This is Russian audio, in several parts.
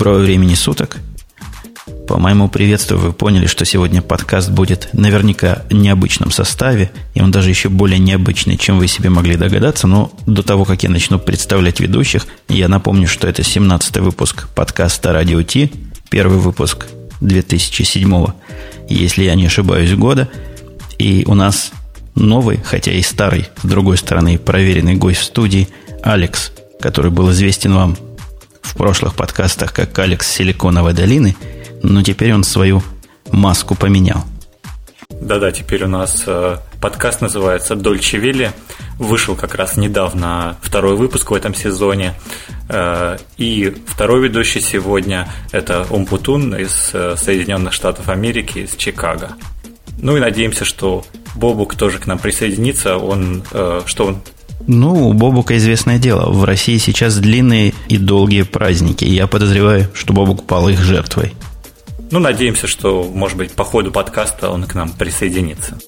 доброго времени суток. По моему приветствию вы поняли, что сегодня подкаст будет наверняка в необычном составе, и он даже еще более необычный, чем вы себе могли догадаться. Но до того, как я начну представлять ведущих, я напомню, что это 17-й выпуск подкаста «Радио Ти», первый выпуск 2007 если я не ошибаюсь, года. И у нас новый, хотя и старый, с другой стороны, проверенный гость в студии, Алекс, который был известен вам в прошлых подкастах как Алекс Силиконовой долины – но теперь он свою маску поменял. Да-да, теперь у нас э, подкаст называется «Дольче Вилли». Вышел как раз недавно второй выпуск в этом сезоне. Э, и второй ведущий сегодня – это Умпутун из э, Соединенных Штатов Америки, из Чикаго. Ну и надеемся, что Бобук тоже к нам присоединится. Он, что он ну, у Бобука известное дело. В России сейчас длинные и долгие праздники. Я подозреваю, что Бобук пал их жертвой. Ну, надеемся, что, может быть, по ходу подкаста он к нам присоединится.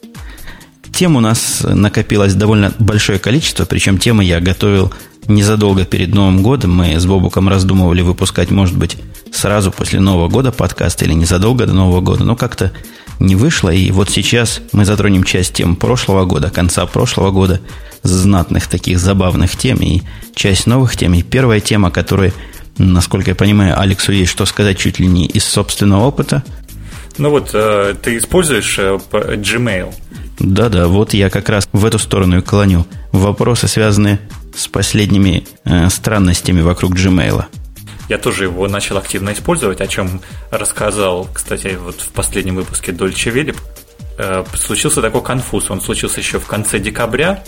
Тем у нас накопилось довольно большое количество, причем темы я готовил незадолго перед Новым годом. Мы с Бобуком раздумывали выпускать, может быть, сразу после Нового года подкаст или незадолго до Нового года, но как-то не вышло. И вот сейчас мы затронем часть тем прошлого года, конца прошлого года, знатных таких забавных тем и часть новых тем. И первая тема, которая Насколько я понимаю, Алексу есть что сказать чуть ли не из собственного опыта. Ну вот, э, ты используешь э, Gmail. Да-да, вот я как раз в эту сторону и клоню. Вопросы, связанные с последними э, странностями вокруг Gmail. Я тоже его начал активно использовать, о чем рассказал, кстати, вот в последнем выпуске Дольче Вели. Э, случился такой конфуз. Он случился еще в конце декабря.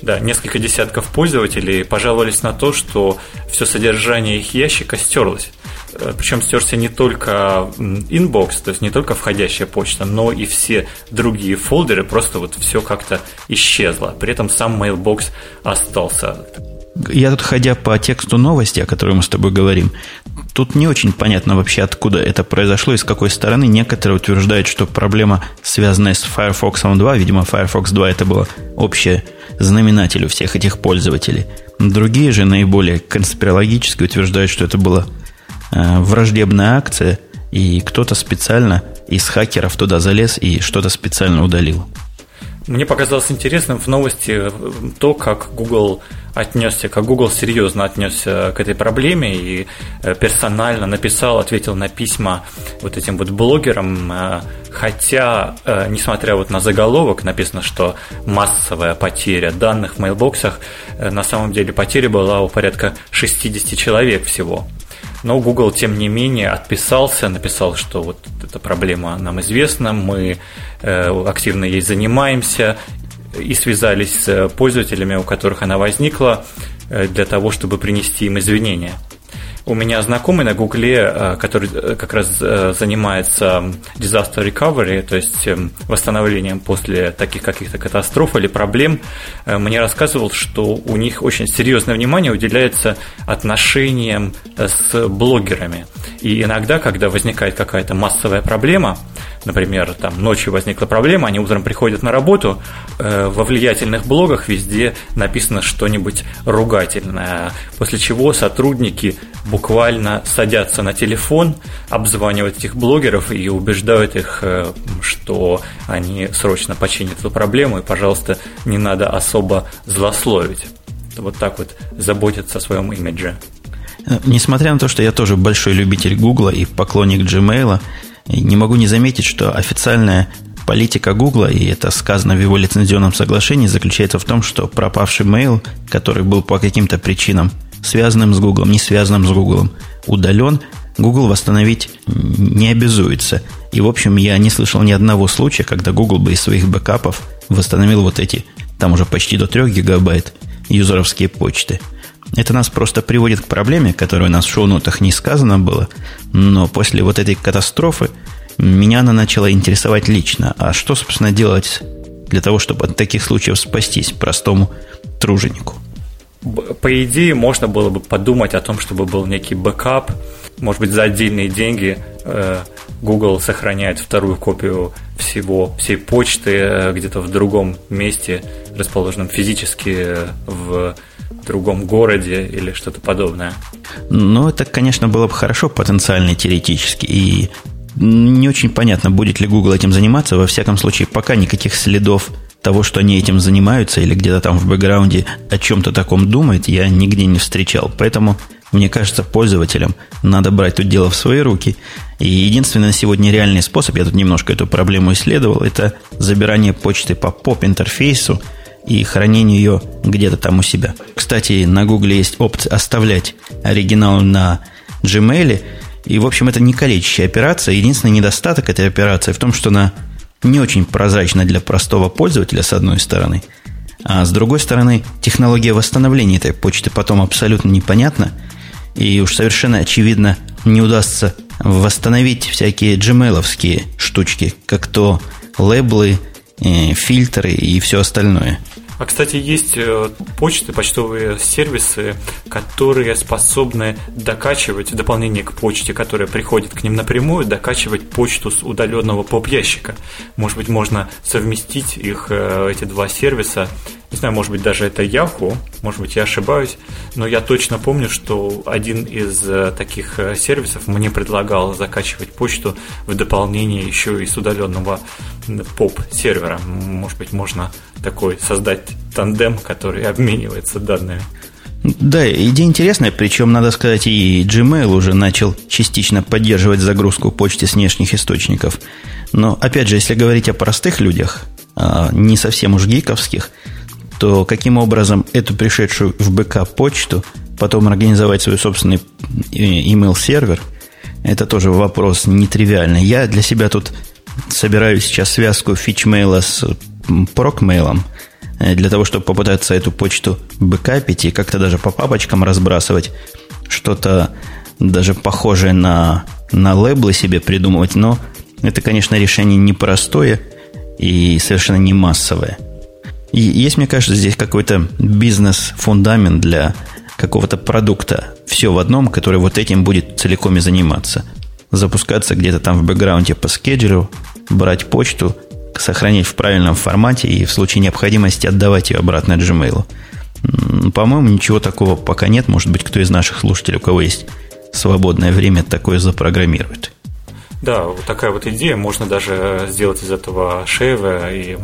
Да, несколько десятков пользователей пожаловались на то, что все содержание их ящика стерлось. Э, Причем стерся не только inbox, то есть не только входящая почта, но и все другие folder ы, просто вот все как-то исчезло. При этом сам mailbox остался. Я тут, ходя по тексту новости, о которой мы с тобой говорим, тут не очень понятно вообще, откуда это произошло и с какой стороны. Некоторые утверждают, что проблема, связанная с Firefox 2, видимо, Firefox 2 это было общее знаменатель у всех этих пользователей. Другие же, наиболее конспирологически, утверждают, что это была э, враждебная акция, и кто-то специально из хакеров туда залез и что-то специально удалил. Мне показалось интересным в новости то, как Google отнесся, как Google серьезно отнесся к этой проблеме и э, персонально написал, ответил на письма вот этим вот блогерам, э, хотя, э, несмотря вот на заголовок, написано, что массовая потеря данных в мейлбоксах, на самом деле потеря была у порядка 60 человек всего. Но Google, тем не менее, отписался, написал, что вот эта проблема нам известна, мы активно ей занимаемся, и связались с пользователями, у которых она возникла, э, для того, чтобы принести им извинения. У меня знакомый на Гугле, э, который э, как раз занимается disaster recovery, то есть эм, восстановлением после таких каких-то катастроф или проблем, мне рассказывал, что у них очень серьезное внимание уделяется отношениям с блогерами. И иногда, когда возникает какая-то массовая проблема, например, там ночью возникла проблема, они утром приходят на работу, э, во влиятельных блогах везде написано что-нибудь ругательное, после чего сотрудники буквально садятся на телефон, обзванивают этих блогеров и убеждают их, э, что они срочно починят эту проблему и, пожалуйста, не надо особо злословить. Вот так вот заботиться о своем имидже. Э, несмотря на то, что я тоже большой любитель Гугла и поклонник Gmail, не могу не заметить, что официальная политика Гугла, и это сказано в его лицензионном соглашении, заключается в том, что пропавший mail, который был по каким-то причинам связанным с Гуглом, не связанным с Гуглом, удален, Google восстановить не обязуется. И, в общем, я не слышал ни одного случая, когда Google бы из своих бэкапов восстановил вот эти, там уже почти до 3 гигабайт, юзеровские почты. Это нас просто приводит к проблеме, которая у нас в шоу-нотах не сказано было, но после вот этой катастрофы меня она начала интересовать лично. А что, собственно, делать для того, чтобы от таких случаев спастись простому труженику? По идее, можно было бы подумать о том, чтобы был некий бэкап, может быть, за отдельные деньги э, Google сохраняет вторую копию всего, всей почты э, где-то в другом месте, расположенном физически э, в другом городе или что-то подобное. Но это, конечно, было бы хорошо потенциально теоретически. И не очень понятно, будет ли Google этим заниматься. Во всяком случае, пока никаких следов того, что они этим занимаются или где-то там в бэкграунде о чем-то таком думают, я нигде не встречал. Поэтому, мне кажется, пользователям надо брать тут дело в свои руки. И единственный на сегодня реальный способ, я тут немножко эту проблему исследовал, это забирание почты по поп-интерфейсу и хранение ее где-то там у себя. Кстати, на Google есть опция оставлять оригинал на Gmail, и, в общем, это не калечащая операция. Единственный недостаток этой операции в том, что она не очень прозрачна для простого пользователя, с одной стороны. А с другой стороны, технология восстановления этой почты потом абсолютно непонятна. И уж совершенно очевидно, не удастся восстановить всякие gmail штучки, как то лейблы, э, фильтры и все остальное – а, кстати, есть э, почты, почтовые сервисы, которые способны докачивать дополнение к почте, которая приходит к ним напрямую, докачивать почту с удаленного поп-ящика. Может быть, можно совместить их, э, эти два сервиса, не знаю, может быть, даже это Yahoo, может быть, я ошибаюсь, но я точно помню, что один из э, таких э, сервисов мне предлагал закачивать почту в дополнение еще и с удаленного поп-сервера. Может быть, можно такой создать тандем, который обменивается данными. Да, идея интересная, причем, надо сказать, и Gmail уже начал частично поддерживать загрузку почты с внешних источников. Но, опять же, если говорить о простых людях, а, не совсем уж гиковских, то каким образом эту пришедшую в БК почту потом организовать свой собственный email сервер, это тоже вопрос нетривиальный. Я для себя тут собираю сейчас связку фичмейла с прокмейлом э, для того, чтобы попытаться эту почту бэкапить и как-то даже по папочкам разбрасывать, что-то даже похожее на, на лейблы себе придумывать, но это, конечно, решение непростое и совершенно не массовое. Есть, мне кажется, здесь какой-то бизнес-фундамент для какого-то продукта. Все в одном, который вот этим будет целиком и заниматься. Запускаться где-то там в бэкграунде по скеджеру, брать почту, сохранить в правильном формате и в случае необходимости отдавать ее обратно Gmail. По-моему, ничего такого пока нет. Может быть, кто из наших слушателей, у кого есть свободное время, такое запрограммирует. Да, вот такая вот идея. Можно даже сделать из этого шейва и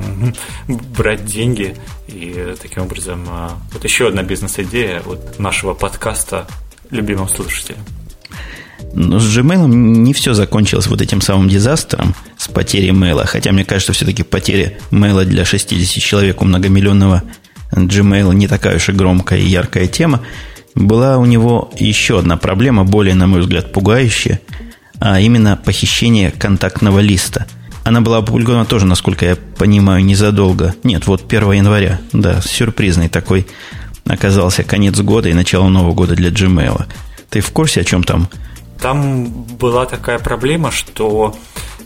брать деньги. И таким образом, а, вот еще одна бизнес-идея вот нашего подкаста любимым слушателям. Но с Gmail не все закончилось вот этим самым дизастром с потерей мейла. Хотя, мне кажется, все-таки потеря мейла для 60 человек у многомиллионного Gmail не такая уж и громкая и яркая тема. Была у него еще одна проблема, более, на мой взгляд, пугающая – а именно похищение контактного листа. Она была опубликована тоже, насколько я понимаю, незадолго. Нет, вот 1 января. Да, сюрпризный такой оказался конец года и начало Нового года для Gmail. Ты в курсе, о чем там? Там была такая проблема, что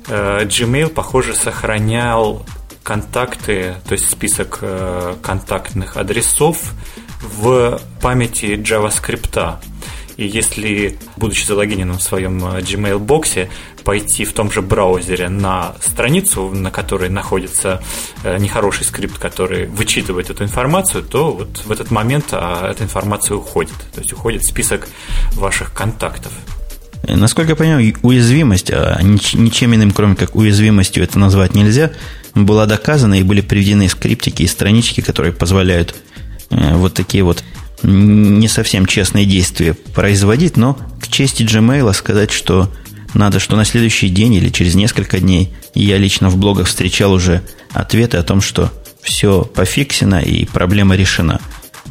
э, Gmail, похоже, сохранял контакты, то есть список э, контактных адресов в памяти JavaScript. И если, будучи залогиненным в своем э, Gmail-боксе, пойти в том же браузере на страницу, на которой находится э, нехороший скрипт, который вычитывает эту информацию, то вот в этот момент а, эта информация уходит. То есть уходит список ваших контактов. Э, насколько я понимаю, уязвимость, а ничем иным, кроме как уязвимостью это назвать нельзя, была доказана и были приведены скриптики и странички, которые позволяют вот такие вот не совсем честные действия производить, но к чести Gmail сказать, что надо, что на следующий день или через несколько дней я лично в блогах встречал уже ответы о том, что все пофиксено и проблема решена.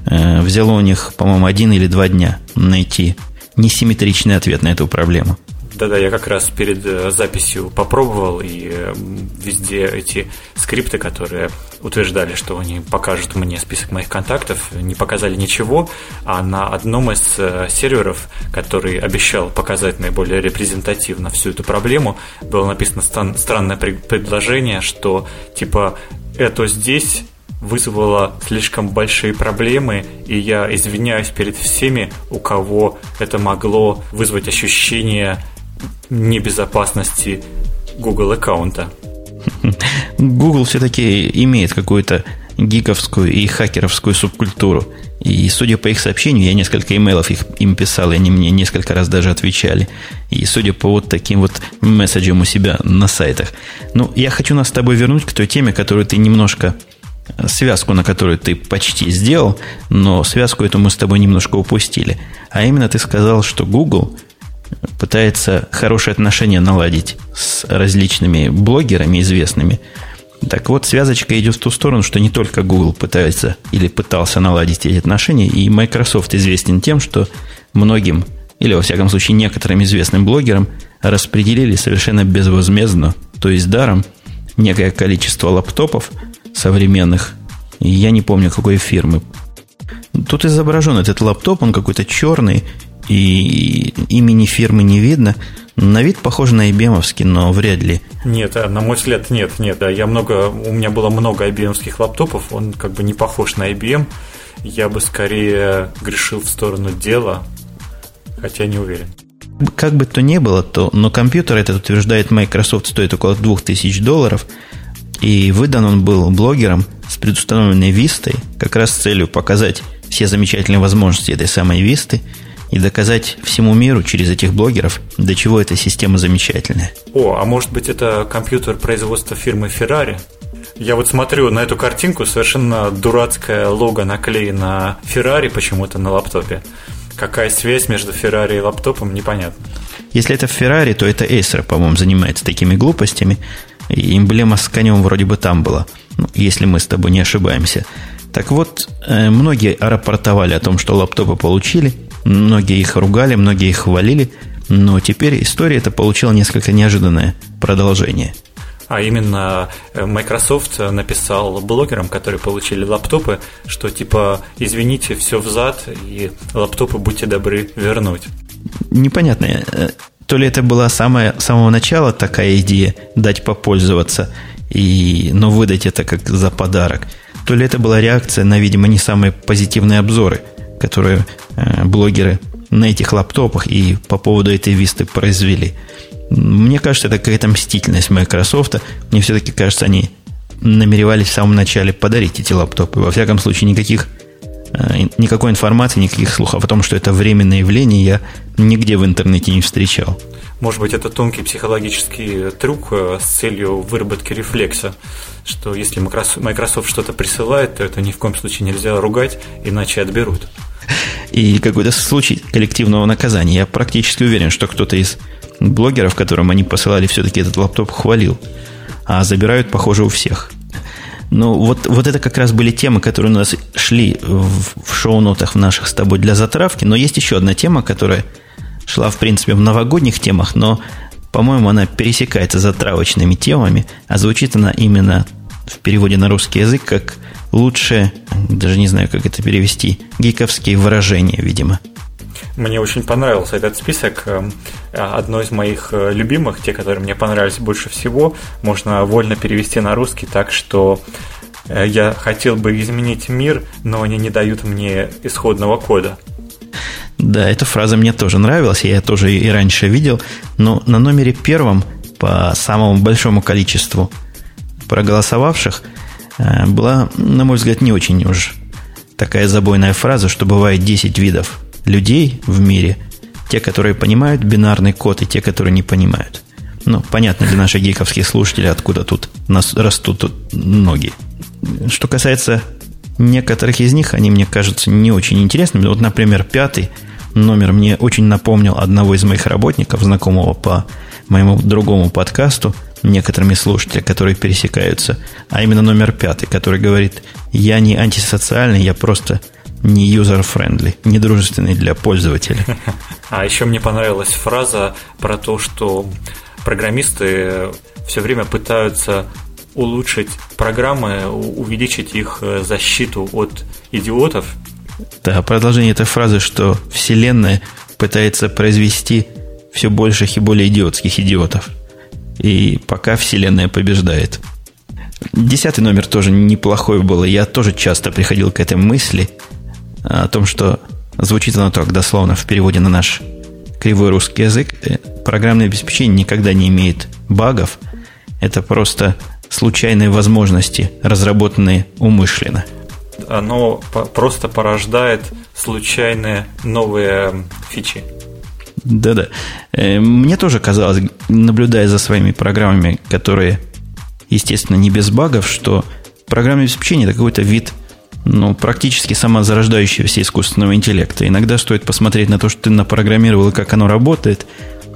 Э, взяло у них, по-моему, один или два дня найти несимметричный ответ на эту проблему. Да-да, я как раз перед э, записью попробовал, и э, везде эти скрипты, которые утверждали, что они покажут мне список моих контактов, не показали ничего, а на одном из э, серверов, который обещал показать наиболее репрезентативно всю эту проблему, было написано странное предложение, что типа это здесь вызвало слишком большие проблемы, и я извиняюсь перед всеми, у кого это могло вызвать ощущение небезопасности Google аккаунта. Google все-таки имеет какую-то гиковскую и хакеровскую субкультуру. И судя по их сообщению, я несколько имейлов их, им писал, и они мне несколько раз даже отвечали. И судя по вот таким вот месседжам у себя на сайтах. Ну, я хочу нас с тобой вернуть к той теме, которую ты немножко связку, на которую ты почти сделал, но связку эту мы с тобой немножко упустили. А именно ты сказал, что Google пытается хорошие отношения наладить с различными блогерами известными. Так вот, связочка идет в ту сторону, что не только Google пытается или пытался наладить эти отношения, и Microsoft известен тем, что многим, или во всяком случае некоторым известным блогерам распределили совершенно безвозмездно, то есть даром, некое количество лаптопов современных. Я не помню, какой фирмы. Тут изображен этот лаптоп, он какой-то черный, и имени фирмы не видно. На вид похож на IBM, но вряд ли. Нет, а, на мой взгляд, нет, нет, да. Я много, у меня было много IBM лаптопов, он как бы не похож на IBM. Я бы скорее грешил в сторону дела, хотя не уверен. Как бы то ни было, то, но компьютер этот утверждает Microsoft стоит около 2000 долларов, и выдан он был блогером с предустановленной вистой, как раз с целью показать все замечательные возможности этой самой висты – и доказать всему миру через этих блогеров, до чего эта система замечательная. О, а может быть это компьютер производства фирмы Ferrari? Я вот смотрю на эту картинку, совершенно дурацкая лого наклеена Ferrari почему-то на лаптопе. Какая связь между Ferrari и лаптопом, непонятно. Если это Ferrari, то это Acer, по-моему, занимается такими глупостями. И эмблема с конем вроде бы там была, ну, если мы с тобой не ошибаемся. Так вот, э, многие рапортовали о том, что лаптопы получили – Многие их ругали, многие их хвалили, но теперь история это получила несколько неожиданное продолжение. А именно э, Microsoft написал блогерам, которые получили лаптопы, что типа извините, все взад, и лаптопы будьте добры вернуть. Непонятно, э, то ли это была самая, с самого начала такая идея дать попользоваться, и, но выдать это как за подарок, то ли это была реакция на, видимо, не самые позитивные обзоры – которые э, блогеры на этих лаптопах и по поводу этой висты произвели. Мне кажется, это какая-то мстительность Microsoft. Мне все-таки кажется, они намеревались в самом начале подарить эти лаптопы. Во всяком случае, никаких, никакой информации, никаких слухов о том, что это временное явление, я нигде в интернете не встречал. Может быть, это тонкий психологический трюк э, с целью выработки рефлекса, что если Microsoft что-то присылает, то это ни в коем случае нельзя ругать, иначе отберут и какой-то случай коллективного наказания. Я практически уверен, что кто-то из блогеров, которым они посылали все-таки этот лаптоп, хвалил. А забирают, похоже, у всех. Ну, вот, вот это как раз были темы, которые у нас шли в, в шоу-нотах в наших с тобой для затравки. Но есть еще одна тема, которая шла, в принципе, в новогодних темах, но, по-моему, она пересекается затравочными темами, а звучит она именно в переводе на русский язык как лучшее, даже не знаю, как это перевести, гиковские выражения, видимо. Мне очень понравился этот список. Эм, одно из моих э, любимых, те, которые мне понравились больше всего, можно вольно перевести на русский так, что э, я хотел бы изменить мир, но они не дают мне исходного кода. Да, эта фраза мне тоже нравилась, я тоже и раньше видел, но на номере первом по самому большому количеству проголосовавших – Э, была, на мой взгляд, не очень уж такая забойная фраза, что бывает 10 видов людей в мире. Те, которые понимают бинарный код, и те, которые не понимают. Ну, понятно для наших гиковских слушателей, откуда тут нас растут тут ноги. Что касается некоторых из них, они мне кажутся не очень интересными. Вот, например, пятый номер мне очень напомнил одного из моих работников, знакомого по моему другому подкасту – некоторыми слушателями, которые пересекаются, а именно номер пятый, который говорит, я не антисоциальный, я просто не user-friendly, не дружественный для пользователя. А еще мне понравилась фраза про то, что программисты все время пытаются улучшить программы, увеличить их э, защиту от идиотов. Да, продолжение этой фразы, что Вселенная пытается произвести все больших и более идиотских идиотов. И пока Вселенная побеждает. Десятый номер тоже неплохой был. Я тоже часто приходил к этой мысли о том, что звучит оно так дословно в переводе на наш кривой русский язык. Программное обеспечение никогда не имеет багов. Это просто случайные возможности, разработанные умышленно. Оно просто порождает случайные новые фичи. Да-да. Э, мне тоже казалось, наблюдая за своими программами, которые, естественно, не без багов, что программное обеспечение – это какой-то вид ну, практически самозарождающегося искусственного интеллекта. Иногда стоит посмотреть на то, что ты напрограммировал и как оно работает,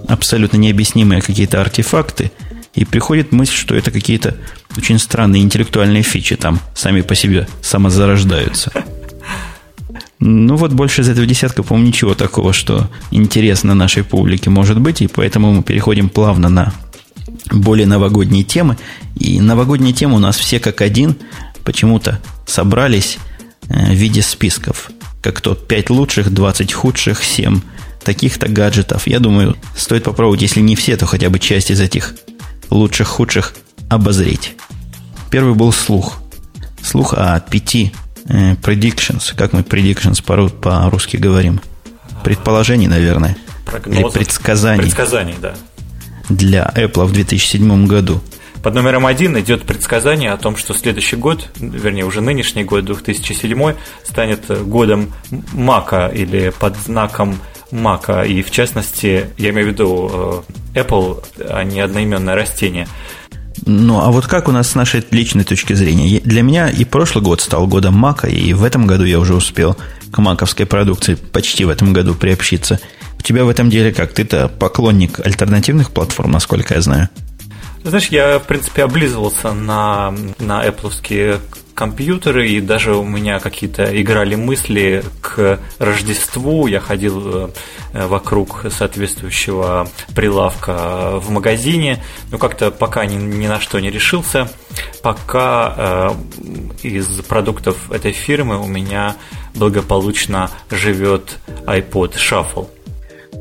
абсолютно необъяснимые какие-то артефакты, и приходит мысль, что это какие-то очень странные интеллектуальные фичи там сами по себе самозарождаются. Ну вот больше из этого десятка, по-моему, ничего такого, что интересно нашей публике может быть, и поэтому мы переходим плавно на более новогодние темы. И новогодние темы у нас все как один почему-то собрались э, в виде списков. Как то 5 лучших, 20 худших, 7 таких-то гаджетов. Я думаю, стоит попробовать, если не все, то хотя бы часть из этих лучших, худших обозреть. Первый был слух. Слух о пяти э, predictions, как мы predictions по-русски говорим. Предположений, наверное. Прогнозов. Или предсказаний. Предсказаний, да. Для Apple в 2007 году. Под номером один идет предсказание о том, что следующий год, вернее уже нынешний год, 2007, станет годом Мака или под знаком Мака. И в частности, я имею в виду э, Apple, а не одноименное растение. Ну, а вот как у нас с нашей личной точки зрения? Для меня и прошлый год стал годом Мака, и в этом году я уже успел к маковской продукции почти в этом году приобщиться. У тебя в этом деле как? Ты-то поклонник альтернативных платформ, насколько я знаю. Знаешь, я, в принципе, облизывался на, на Apple компьютеры, и даже у меня какие-то играли мысли к Рождеству. Я ходил э, вокруг соответствующего прилавка в магазине, но как-то пока ни, ни на что не решился. Пока э, из продуктов этой фирмы у меня благополучно живет iPod Shuffle.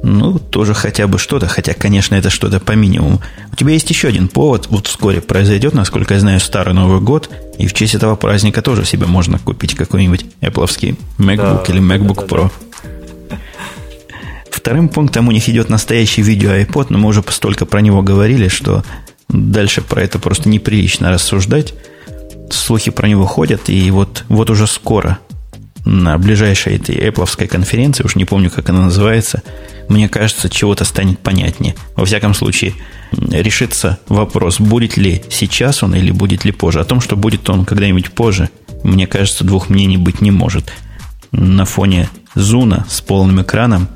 Ну, тоже хотя бы что-то, хотя, конечно, это что-то по минимуму. У тебя есть еще один повод, вот вскоре произойдет, насколько я знаю, Старый Новый год, и в честь этого праздника тоже себе можно купить какой-нибудь Apple MacBook да, или MacBook да, Pro. Да, Вторым пунктом у них идет настоящий видео iPod, но мы уже столько про него говорили, что дальше про это просто неприлично рассуждать. Слухи про него ходят, и вот, вот уже скоро на ближайшей этой Apple конференции, уж не помню, как она называется, мне кажется, чего-то станет понятнее. Во всяком случае, решится вопрос, будет ли сейчас он или будет ли позже. О том, что будет он когда-нибудь позже, мне кажется, двух мнений быть не может. На фоне Зуна с полным экраном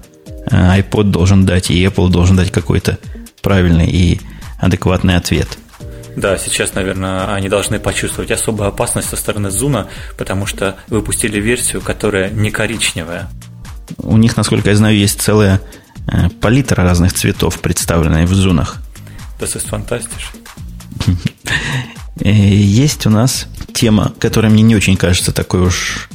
э, iPod должен дать, и Apple должен дать какой-то правильный и адекватный ответ – да, сейчас, наверное, они должны почувствовать особую опасность со стороны Зуна, потому что выпустили версию, которая не коричневая. У них, насколько я знаю, есть целая э, палитра разных цветов, представленная в зунах. Das ist fantastisch. Э, есть у нас тема, которая мне не очень кажется такой уж,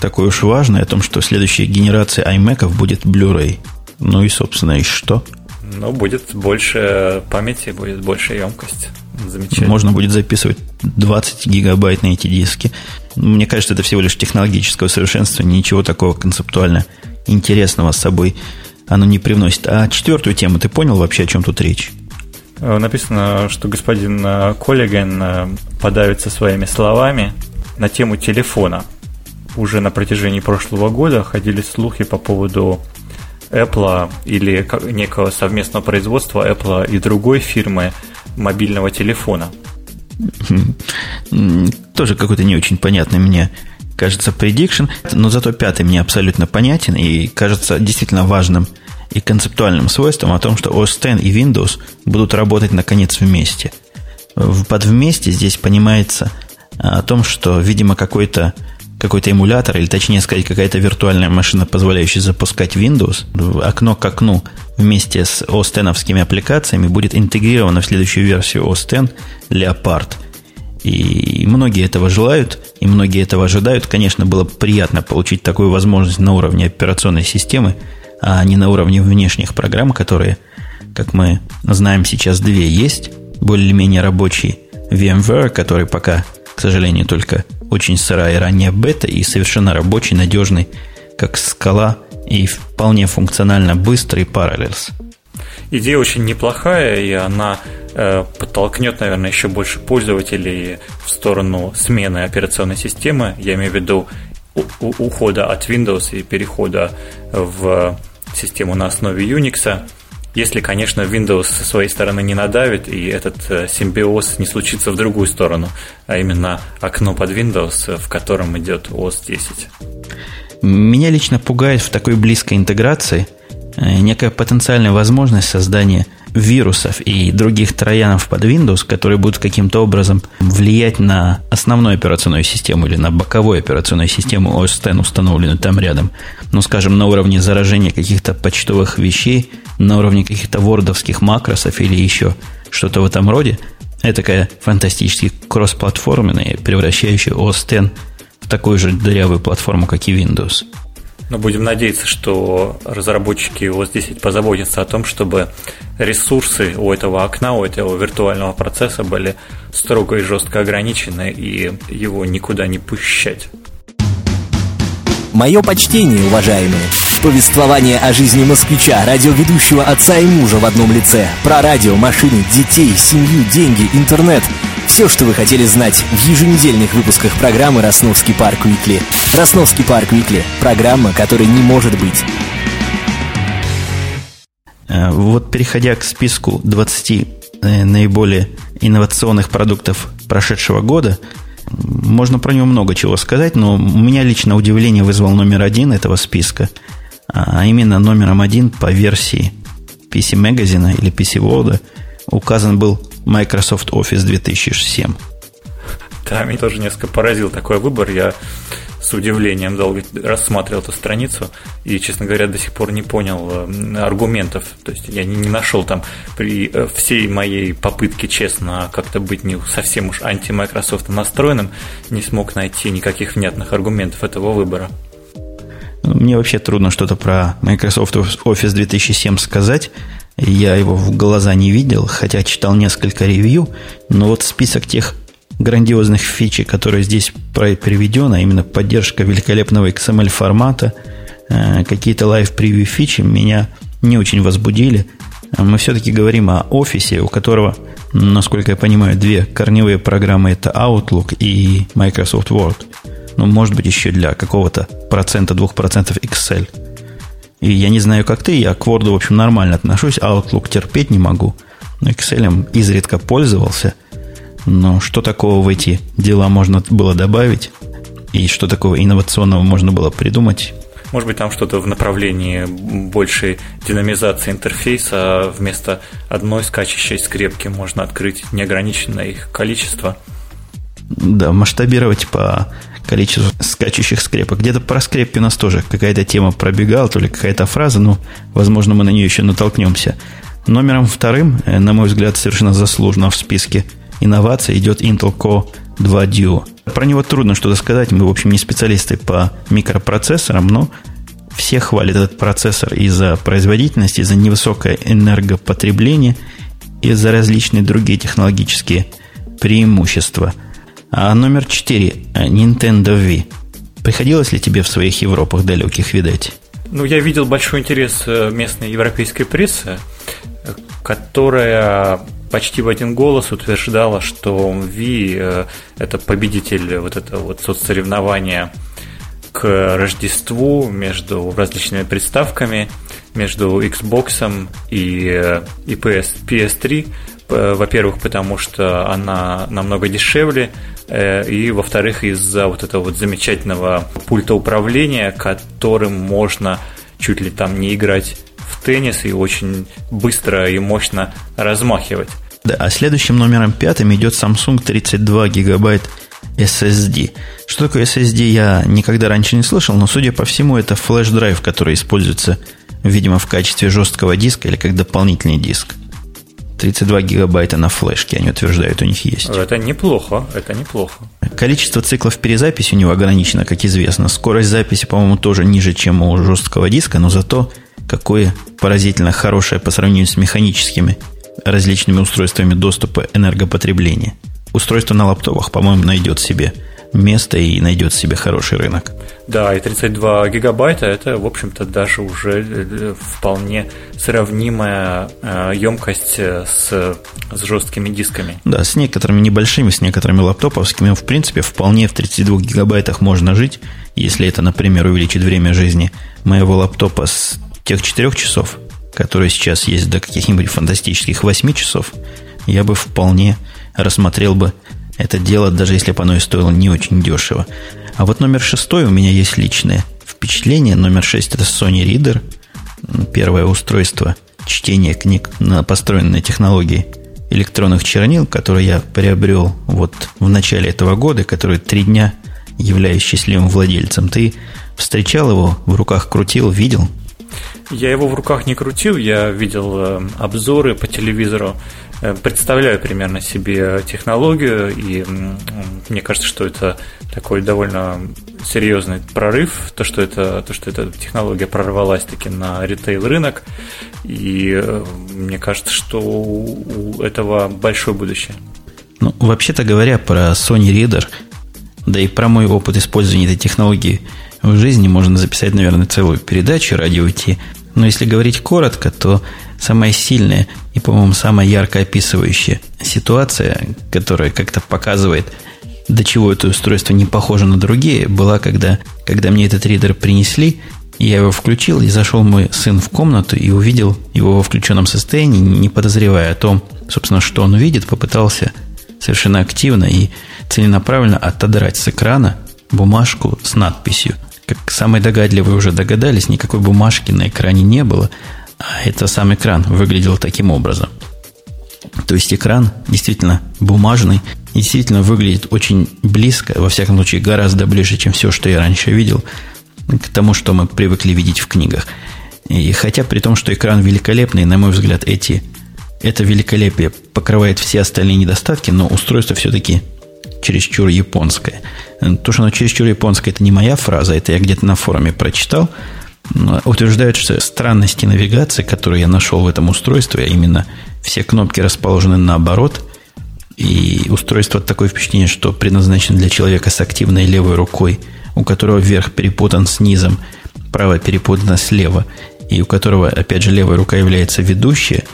такой уж важной, о том, что следующая генерация iMac будет Blu-ray. Ну и, собственно, и что? Ну, будет больше памяти, будет больше емкость. Замечательно. Можно будет записывать 20 гигабайт на эти диски. Мне кажется, это всего лишь технологическое усовершенствование, ничего такого концептуально интересного с собой оно не привносит. А четвертую тему ты понял вообще, о чем тут речь? Э, написано, что господин э, Коллиген э, подавится своими словами на тему телефона. Уже на протяжении прошлого года ходили слухи по поводу Apple или некого совместного производства Apple и другой фирмы мобильного телефона. Тоже какой-то не очень понятный мне кажется prediction, но зато пятый мне абсолютно понятен и кажется действительно важным и концептуальным свойством о том, что OS X и Windows будут работать наконец вместе. Под вместе здесь понимается о том, что, видимо, какой-то какой-то эмулятор, или точнее сказать, какая-то виртуальная машина, позволяющая запускать Windows, окно к окну вместе с X аппликациями будет интегрировано в следующую версию X Leopard. И многие этого желают, и многие этого ожидают. Конечно, было бы приятно получить такую возможность на уровне операционной системы, а не на уровне внешних программ, которые, как мы знаем, сейчас две есть, более-менее рабочий VMware, который пока, к сожалению, только очень сырая ранняя бета и совершенно рабочий, надежный, как скала и вполне функционально быстрый Parallels. Идея очень неплохая, и она э, подтолкнет, наверное, еще больше пользователей в сторону смены операционной системы. Я имею в виду ухода от Windows и перехода в систему на основе Unix. Если, конечно, Windows со своей стороны не надавит, и этот э, симбиоз не случится в другую сторону, а именно окно под Windows, в котором идет OS 10. Меня лично пугает в такой близкой интеграции э, некая потенциальная возможность создания вирусов и других троянов под Windows, которые будут каким-то образом влиять на основную операционную систему или на боковую операционную систему OS X, установленную там рядом. Ну, скажем, на уровне заражения каких-то почтовых вещей, на уровне каких-то вордовских макросов или еще что-то в этом роде. Это такая фантастически кроссплатформенная, превращающая OS X в такую же дырявую платформу, как и Windows. Но будем надеяться, что разработчики OS 10 позаботятся о том, чтобы ресурсы у этого окна, у этого виртуального процесса были строго и жестко ограничены, и его никуда не пущать. Мое почтение, уважаемые. Повествование о жизни москвича, радиоведущего отца и мужа в одном лице. Про радио, машины, детей, семью, деньги, интернет. Все, что вы хотели знать в еженедельных выпусках программы «Росновский парк Уикли». «Росновский парк Уикли» – программа, которой не может быть. Э, вот переходя к списку 20 э, наиболее инновационных продуктов прошедшего года, можно про него много чего сказать, но у меня лично удивление вызвал номер один этого списка, а именно номером один по версии PC Magazine или PC World указан был Microsoft Office 2007. Да, меня тоже несколько поразил такой выбор. Я с удивлением долго рассматривал эту страницу и, честно говоря, до сих пор не понял э, аргументов. То есть я не, не нашел там при э, всей моей попытке честно как-то быть не совсем уж анти-Microsoft настроенным, не смог найти никаких внятных аргументов этого выбора. Мне вообще трудно что-то про Microsoft Office 2007 сказать. Я его в глаза не видел, хотя читал несколько ревью, но вот список тех грандиозных фичей, которые здесь приведены, а именно поддержка великолепного XML формата, э, какие-то live preview фичи меня не очень возбудили. Мы все-таки говорим о офисе, у которого, насколько я понимаю, две корневые программы это Outlook и Microsoft Word. Ну, может быть, еще для какого-то процента, двух процентов Excel. И я не знаю, как ты, я к Word, в общем, нормально отношусь, Outlook терпеть не могу. Но Excel изредка пользовался – но что такого в эти дела можно было добавить? И что такого инновационного можно было придумать? Может быть, там что-то в направлении большей динамизации интерфейса, а вместо одной скачущей скрепки можно открыть неограниченное их количество. Да, масштабировать по количеству скачущих скрепок. Где-то про скрепки у нас тоже какая-то тема пробегала, то ли какая-то фраза, но, возможно, мы на нее еще натолкнемся. Номером вторым, э, на мой взгляд, совершенно заслуженно в списке – инновация идет Intel Core 2 Duo. Про него трудно что-то сказать. Мы, в общем, не специалисты по микропроцессорам, но все хвалят этот процессор из-за производительности, из-за невысокое энергопотребление и за различные другие технологические преимущества. А номер 4 Nintendo Wii. Приходилось ли тебе в своих Европах далеких видать? Ну, я видел большой интерес э, местной европейской прессы, э, которая почти в один голос утверждала, что Ви э, это победитель вот этого вот соцсоревнования к Рождеству между различными приставками, между Xbox и, э, и PS, PS3. Во-первых, потому что она намного дешевле, э, и во-вторых, из-за вот этого вот замечательного пульта управления, которым можно чуть ли там не играть в теннис и очень быстро и мощно размахивать. Да, а следующим номером пятым идет Samsung 32 гигабайт SSD. Что такое SSD, я никогда раньше не слышал, но, судя по всему, это флеш-драйв, который используется, видимо, в качестве жесткого диска или как дополнительный диск. 32 гигабайта на флешке, они утверждают, у них есть. Это неплохо, это неплохо. Количество циклов перезаписи у него ограничено, как известно. Скорость записи, по-моему, тоже ниже, чем у жесткого диска, но зато какое поразительно хорошее по сравнению с механическими различными устройствами доступа энергопотребления. Устройство на лаптопах, по-моему, найдет себе место и найдет себе хороший рынок. Да, и 32 гигабайта это, в общем-то, даже уже э, вполне сравнимая емкость с, с жесткими дисками. Да, с некоторыми небольшими, с некоторыми лаптоповскими, в принципе, вполне в 32 гигабайтах можно жить, если это, например, увеличит время жизни моего лаптопа с тех 4 часов, которые сейчас есть, до каких-нибудь фантастических 8 часов, я бы вполне рассмотрел бы это дело, даже если бы оно и стоило не очень дешево. А вот номер шестой у меня есть личное впечатление. Номер шесть это Sony Reader. Первое устройство чтения книг, на, построенное на технологии электронных чернил, которое я приобрел вот в начале этого года, который три дня являюсь счастливым владельцем. Ты встречал его, в руках крутил, видел? Я его в руках не крутил, я видел э, обзоры по телевизору. Э, представляю примерно себе технологию, и мне кажется, что это такой довольно серьезный прорыв, то, что, это, то, что эта технология прорвалась таки на ритейл-рынок, и э, мне кажется, что у этого большое будущее. Ну, вообще-то говоря, про Sony Reader, да и про мой опыт использования этой технологии в жизни можно записать, наверное, целую передачу радио. Но если говорить коротко, то самая сильная и, по-моему, самая ярко описывающая ситуация, которая как-то показывает, до чего это устройство не похоже на другие, была, когда, когда мне этот ридер принесли, я его включил, и зашел мой сын в комнату и увидел его во включенном состоянии, не подозревая о том, собственно, что он увидит, попытался совершенно активно и целенаправленно отодрать с экрана бумажку с надписью. Как самые догадливые уже догадались, никакой бумажки на экране не было – это сам экран выглядел таким образом. То есть экран действительно бумажный, действительно выглядит очень близко, во всяком случае гораздо ближе, чем все, что я раньше видел, к тому, что мы привыкли видеть в книгах. И хотя при том, что экран великолепный, на мой взгляд, эти, это великолепие покрывает все остальные недостатки, но устройство все-таки чересчур японское. То, что оно чересчур японское, это не моя фраза, это я где-то на форуме прочитал – утверждают, что странности навигации, которые я нашел в этом устройстве, а именно все кнопки расположены наоборот, и устройство такое впечатление, что предназначено для человека с активной левой рукой, у которого верх перепутан с низом, правая перепутана слева, и у которого, опять же, левая рука является ведущая,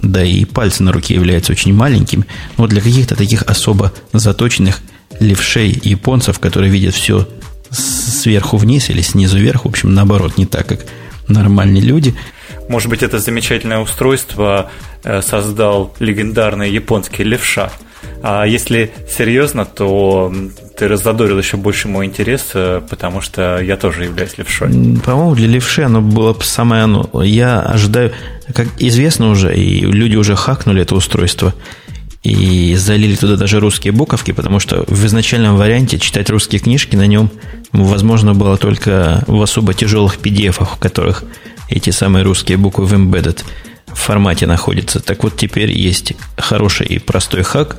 да и пальцы на руке являются очень маленькими, но для каких-то таких особо заточенных левшей японцев, которые видят все сверху вниз или снизу вверх, в общем, наоборот, не так, как нормальные люди. Может быть, это замечательное устройство э, создал легендарный японский левша. А если серьезно, то ты раззадорил еще больше мой интерес, э, потому что я тоже являюсь левшой. По-моему, для левши оно было самое оно. Я ожидаю, как известно уже, и люди уже хакнули это устройство, и залили туда даже русские буковки, потому что в изначальном варианте читать русские книжки на нем возможно было только в особо тяжелых PDF, в которых эти самые русские буквы в embedded формате находятся. Так вот, теперь есть хороший и простой хак,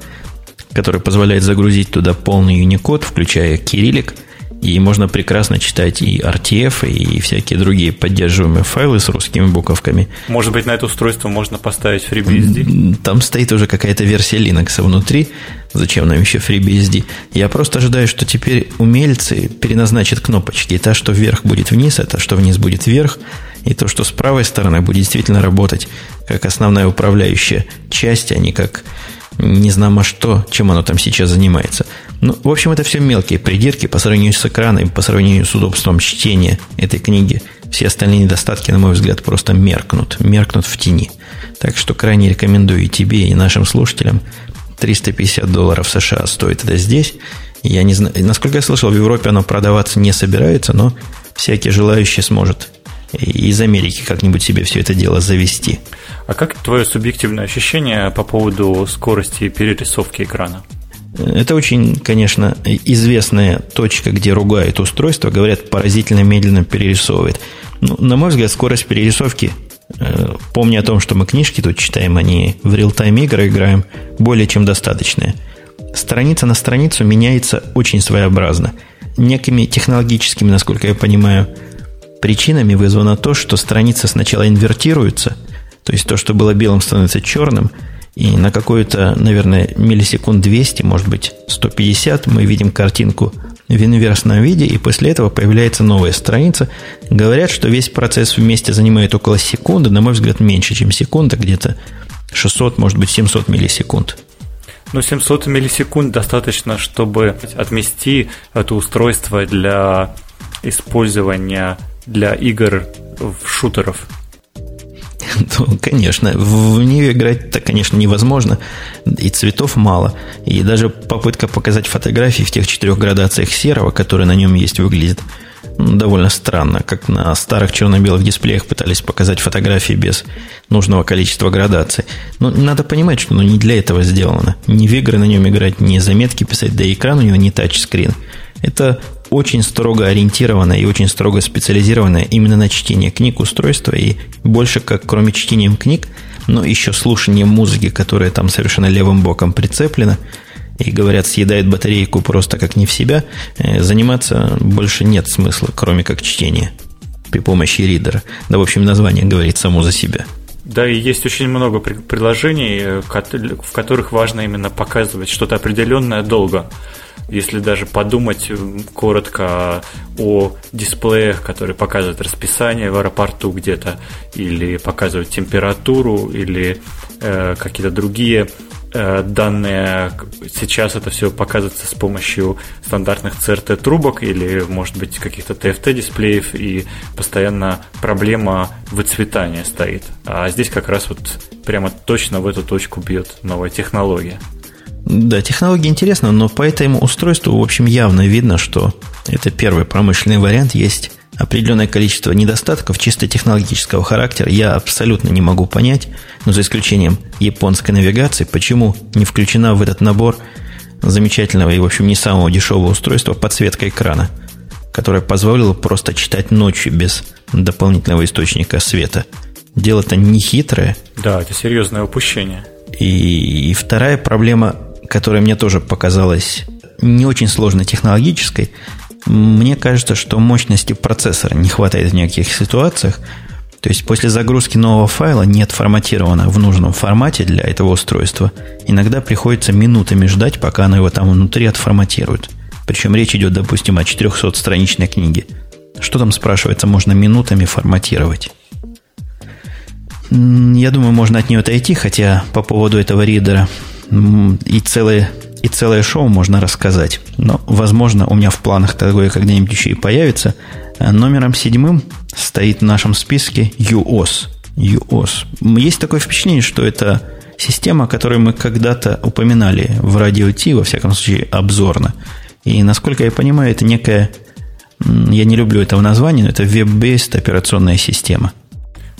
который позволяет загрузить туда полный Unicode, включая кириллик – и можно прекрасно читать и RTF, и всякие другие поддерживаемые файлы с русскими буковками. Может быть, на это устройство можно поставить FreeBSD? Там стоит уже какая-то версия Linux внутри. Зачем нам еще FreeBSD? Я просто ожидаю, что теперь умельцы переназначат кнопочки. И та, что вверх будет вниз, а та, что вниз будет вверх. И то, что с правой стороны будет действительно работать как основная управляющая часть, а не как не знамо что, чем оно там сейчас занимается. Ну, в общем, это все мелкие придирки по сравнению с экраном, по сравнению с удобством чтения этой книги. Все остальные недостатки, на мой взгляд, просто меркнут, меркнут в тени. Так что крайне рекомендую и тебе, и нашим слушателям. 350 долларов США стоит это здесь. Я не знаю, насколько я слышал, в Европе оно продаваться не собирается, но всякий желающий сможет из Америки как-нибудь себе все это дело завести. А как твое субъективное ощущение по поводу скорости перерисовки экрана? Это очень, конечно, известная точка, где ругают устройство, говорят, поразительно медленно перерисовывает. Ну, на мой взгляд, скорость перерисовки, э, помня о том, что мы книжки тут читаем, а в реал-тайм игры играем, более чем достаточная. Страница на страницу меняется очень своеобразно. Некими технологическими, насколько я понимаю, причинами вызвано то, что страницы сначала инвертируются, то есть то, что было белым, становится черным – И на какую-то, наверное, миллисекунд 200, может быть, 150 мы видим картинку в инверсном виде, и после этого появляется новая страница. Говорят, что весь процесс вместе занимает около секунды, на мой взгляд, меньше, чем секунда, где-то 600, может быть, 700 миллисекунд. Ну, 700 миллисекунд достаточно, чтобы отмести это устройство для использования для игр в шутеров. Ну, конечно, в нее играть-то, конечно, невозможно. И цветов мало. И даже попытка показать фотографии в тех четырех градациях серого, которые на нем есть, выглядит ну, довольно странно, как на старых черно-белых дисплеях пытались показать фотографии без нужного количества градаций. Но надо понимать, что оно не для этого сделано. Ни в игры на нем играть, ни заметки писать, да и экран у него не тачскрин. Это очень строго ориентированное и очень строго специализированное именно на чтение книг устройство и больше как кроме чтения книг, но еще слушанием музыки, которая там совершенно левым боком прицеплена, и говорят, съедает батарейку просто как не в себя, э, заниматься больше нет смысла, кроме как чтения при помощи ридера. Да, в общем, название говорит само за себя. Да, и есть очень много приложений, э, в которых важно именно показывать что-то определенное долго если даже подумать коротко о дисплеях, которые показывают расписание в аэропорту где-то, или показывают температуру, или э, какие-то другие э, данные. Сейчас это все показывается с помощью стандартных CRT трубок или, может быть, каких-то TFT дисплеев, и постоянно проблема выцветания стоит. А здесь как раз вот прямо точно в эту точку бьет новая технология. Да, технология интересна, но по этому устройству, в общем, явно видно, что это первый промышленный вариант. Есть определенное количество недостатков чисто технологического характера. Я абсолютно не могу понять, но за исключением японской навигации, почему не включена в этот набор замечательного и, в общем, не самого дешевого устройства подсветка экрана, которая позволила просто читать ночью без дополнительного источника света. Дело-то не хитрое. Да, это серьезное упущение. И, и вторая проблема которая мне тоже показалась не очень сложной технологической, мне кажется, что мощности процессора не хватает в неких ситуациях. То есть после загрузки нового файла нет форматировано в нужном формате для этого устройства. Иногда приходится минутами ждать, пока оно его там внутри отформатирует. Причем речь идет, допустим, о 400-страничной книге. Что там, спрашивается, можно минутами форматировать? Я думаю, можно от нее отойти, хотя по поводу этого ридера и целое, и целое шоу можно рассказать. Но, возможно, у меня в планах такое когда-нибудь еще и появится. А номером седьмым стоит в нашем списке UOS. UOS. Есть такое впечатление, что это система, которую мы когда-то упоминали в радио Ти, во всяком случае, обзорно. И, насколько я понимаю, это некая, я не люблю этого названия, но это веб-based операционная система.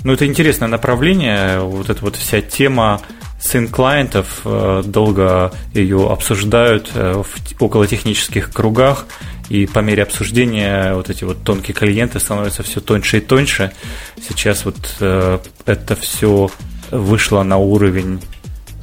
Ну, это интересное направление, вот эта вот вся тема сын клиентов э, долго ее обсуждают э, в около технических кругах, и по мере обсуждения вот эти вот тонкие клиенты становятся все тоньше и тоньше. Сейчас вот э, это все вышло на уровень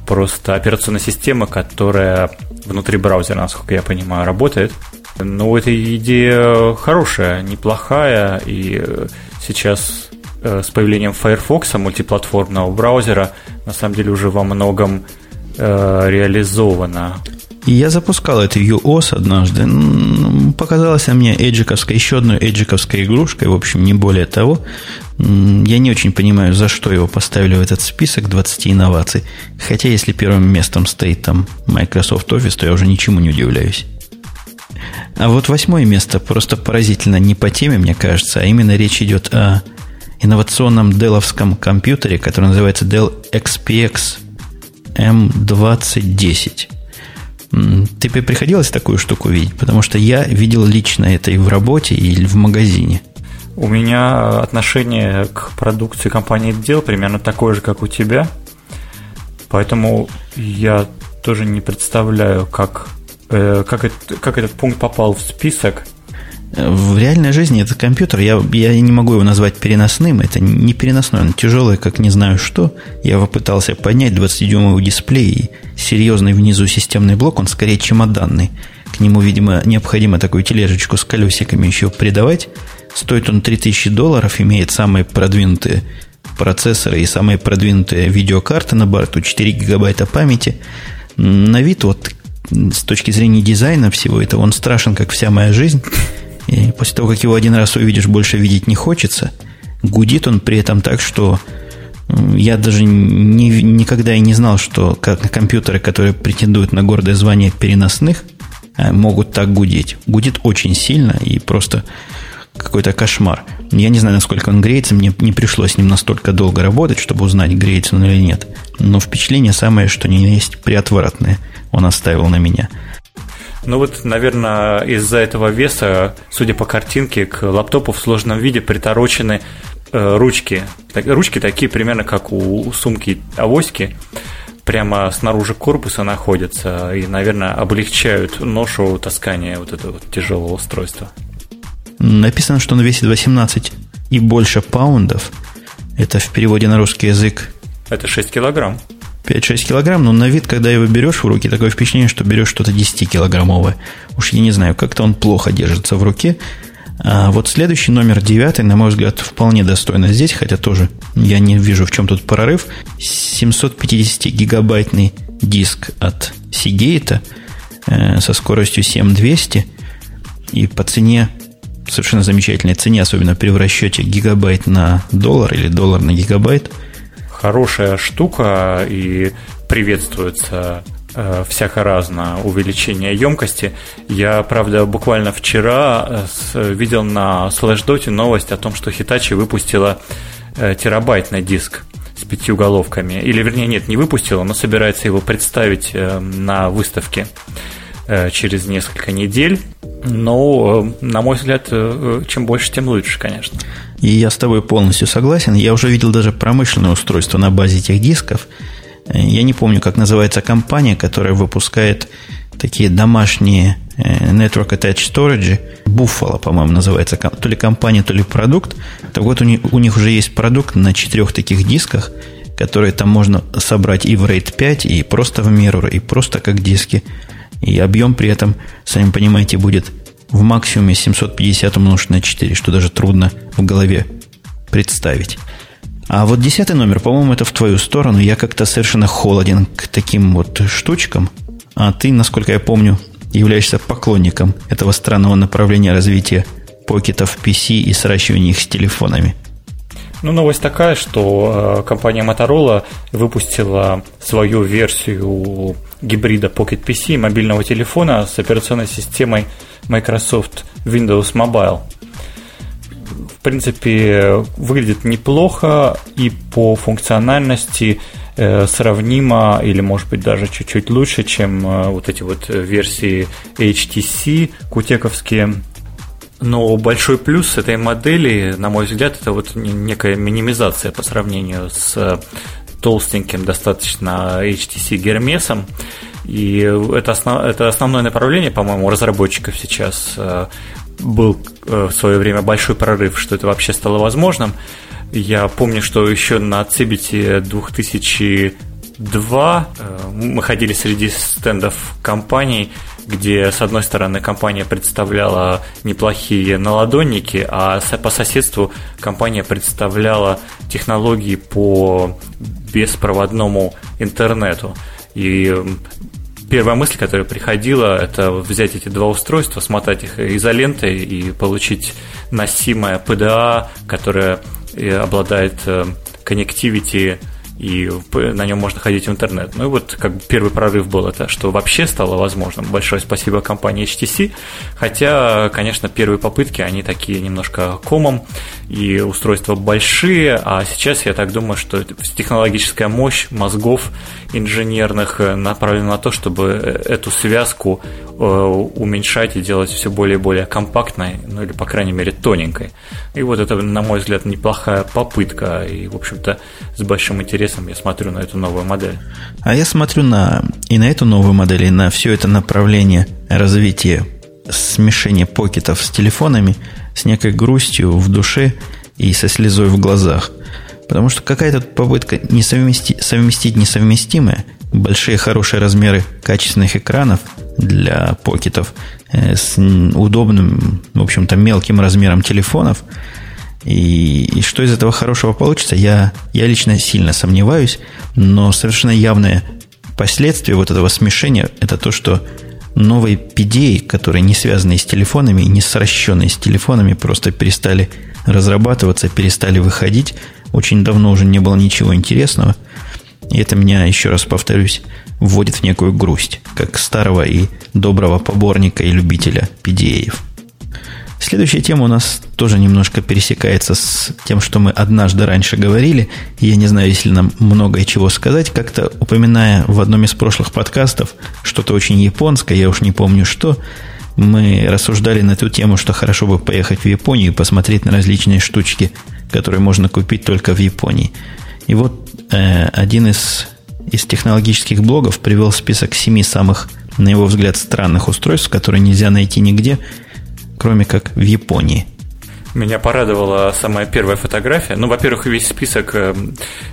просто операционной системы, которая внутри браузера, насколько я понимаю, работает. Но эта идея хорошая, неплохая, и сейчас с появлением Firefox, мультиплатформного браузера, на самом деле уже во многом э, реализовано. Я запускал эту UOS однажды. Показалась мне эджиковской, еще одной эджиковской игрушкой, в общем, не более того. Я не очень понимаю, за что его поставили в этот список 20 инноваций. Хотя, если первым местом стоит там Microsoft Office, то я уже ничему не удивляюсь. А вот восьмое место просто поразительно не по теме, мне кажется, а именно речь идет о инновационном деловском компьютере, который называется Dell XPX M2010. Ты приходилось такую штуку видеть? Потому что я видел лично это и в работе, и в магазине. У меня отношение к продукции компании Dell примерно такое же, как у тебя. Поэтому я тоже не представляю, как, э, как, это, как этот пункт попал в список. В реальной жизни этот компьютер, я, я не могу его назвать переносным, это не переносной, он тяжелый, как не знаю что. Я попытался поднять 20-дюймовый дисплей и серьезный внизу системный блок, он скорее чемоданный. К нему, видимо, необходимо такую тележечку с колесиками еще придавать. Стоит он 3000 долларов, имеет самые продвинутые процессор и самые продвинутые видеокарты на борту, 4 гигабайта памяти. На вид вот с точки зрения дизайна всего этого он страшен, как вся моя жизнь. И после того, как его один раз увидишь, больше видеть не хочется. Гудит он при этом так, что я даже не, никогда и не знал, что как компьютеры, которые претендуют на гордое звание переносных, э, могут так гудеть. Гудит очень сильно и просто какой-то кошмар. Я не знаю, насколько он греется, мне не пришлось с ним настолько долго работать, чтобы узнать, греется он или нет. Но впечатление самое, что не есть приотвратное, он оставил на меня. Ну вот, наверное, из-за этого веса, судя по картинке, к лаптопу в сложном виде приторочены э, ручки. Так, ручки такие примерно как у, у сумки авоськи прямо снаружи корпуса находятся и, наверное, облегчают ношу таскания вот этого вот тяжелого устройства. Написано, что он весит 18 и больше паундов. Это в переводе на русский язык. Это 6 килограмм. 5-6 килограмм, но на вид, когда его берешь в руки, такое впечатление, что берешь что-то 10-килограммовое. Уж я не знаю, как-то он плохо держится в руке. А вот следующий номер девятый, на мой взгляд, вполне достойно здесь, хотя тоже я не вижу, в чем тут прорыв. 750-гигабайтный диск от Seagate э, со скоростью 7200 и по цене совершенно замечательной цене, особенно при расчете гигабайт на доллар или доллар на гигабайт. Хорошая штука и приветствуется э, всяко разно увеличение емкости. Я, правда, буквально вчера э, видел на Slashdot новость о том, что Hitachi выпустила э, терабайтный диск с пятью головками. Или, вернее, нет, не выпустила, но собирается его представить на выставке через несколько недель. Но, э, на мой взгляд, э, чем больше, тем лучше, конечно. И я с тобой полностью согласен. Я уже видел даже промышленное устройство на базе этих дисков. Э, я не помню, как называется компания, которая выпускает такие домашние Network Attached Storage. Buffalo, по-моему, называется. То ли компания, то ли продукт. Так вот, у них, у них уже есть продукт на четырех таких дисках, которые там можно собрать и в RAID 5, и просто в Mirror, и просто как диски. И объем при этом, сами понимаете, будет в максимуме 750 умножить на 4, что даже трудно в голове представить. А вот десятый номер, по-моему, это в твою сторону. Я как-то совершенно холоден к таким вот штучкам. А ты, насколько я помню, являешься поклонником этого странного направления развития покетов PC и сращивания их с телефонами. Ну, новость такая, что э, компания Motorola выпустила свою версию гибрида Pocket PC мобильного телефона с операционной системой Microsoft Windows Mobile. В принципе, выглядит неплохо и по функциональности э, сравнимо или, может быть, даже чуть-чуть лучше, чем э, вот эти вот версии HTC кутековские но большой плюс этой модели, на мой взгляд, это вот некая минимизация по сравнению с толстеньким достаточно HTC Гермесом. И это, основ, это основное направление, по-моему, разработчиков сейчас. Э, был э, в свое время большой прорыв, что это вообще стало возможным. Я помню, что еще на Cebit 2002 э, мы ходили среди стендов компаний, где, с одной стороны, компания представляла неплохие наладонники, а по соседству компания представляла технологии по беспроводному интернету. И первая мысль, которая приходила, это взять эти два устройства, смотать их изолентой и получить носимое PDA, которое э, обладает э, connectivity и на нем можно ходить в интернет. Ну и вот как бы первый прорыв был это, что вообще стало возможным. Большое спасибо компании HTC, хотя, конечно, первые попытки, они такие немножко комом, и устройства большие, а сейчас я так думаю, что технологическая мощь мозгов инженерных направлена на то, чтобы э, эту связку э, уменьшать и делать все более и более компактной, ну или, по крайней мере, тоненькой. И вот это, на мой взгляд, неплохая попытка, и, в общем-то, с большим интересом я смотрю на эту новую модель. А я смотрю на и на эту новую модель, и на все это направление развития смешения покетов с телефонами с некой грустью в душе и со слезой в глазах. Потому что какая-то попытка не совмести, совместить несовместимое, большие хорошие размеры качественных экранов для покетов э, с удобным, в общем-то, мелким размером телефонов, И, и что из этого хорошего получится, я, я лично сильно сомневаюсь, но совершенно явное последствие вот этого смешения – это то, что новые PDA, которые не связаны с телефонами, не сращенные с телефонами, просто перестали разрабатываться, перестали выходить. Очень давно уже не было ничего интересного. И это меня, еще раз повторюсь, вводит в некую грусть, как старого и доброго поборника и любителя PDA. Следующая тема у нас тоже немножко пересекается с тем, что мы однажды раньше говорили. Я не знаю, если нам многое чего сказать. Как-то упоминая в одном из прошлых подкастов что-то очень японское, я уж не помню что, мы рассуждали на эту тему, что хорошо бы поехать в Японию и посмотреть на различные штучки, которые можно купить только в Японии. И вот э, один из, из технологических блогов привел список семи самых, на его взгляд, странных устройств, которые нельзя найти нигде, кроме как в Японии. Меня порадовала самая первая фотография. Ну, во-первых, весь список э,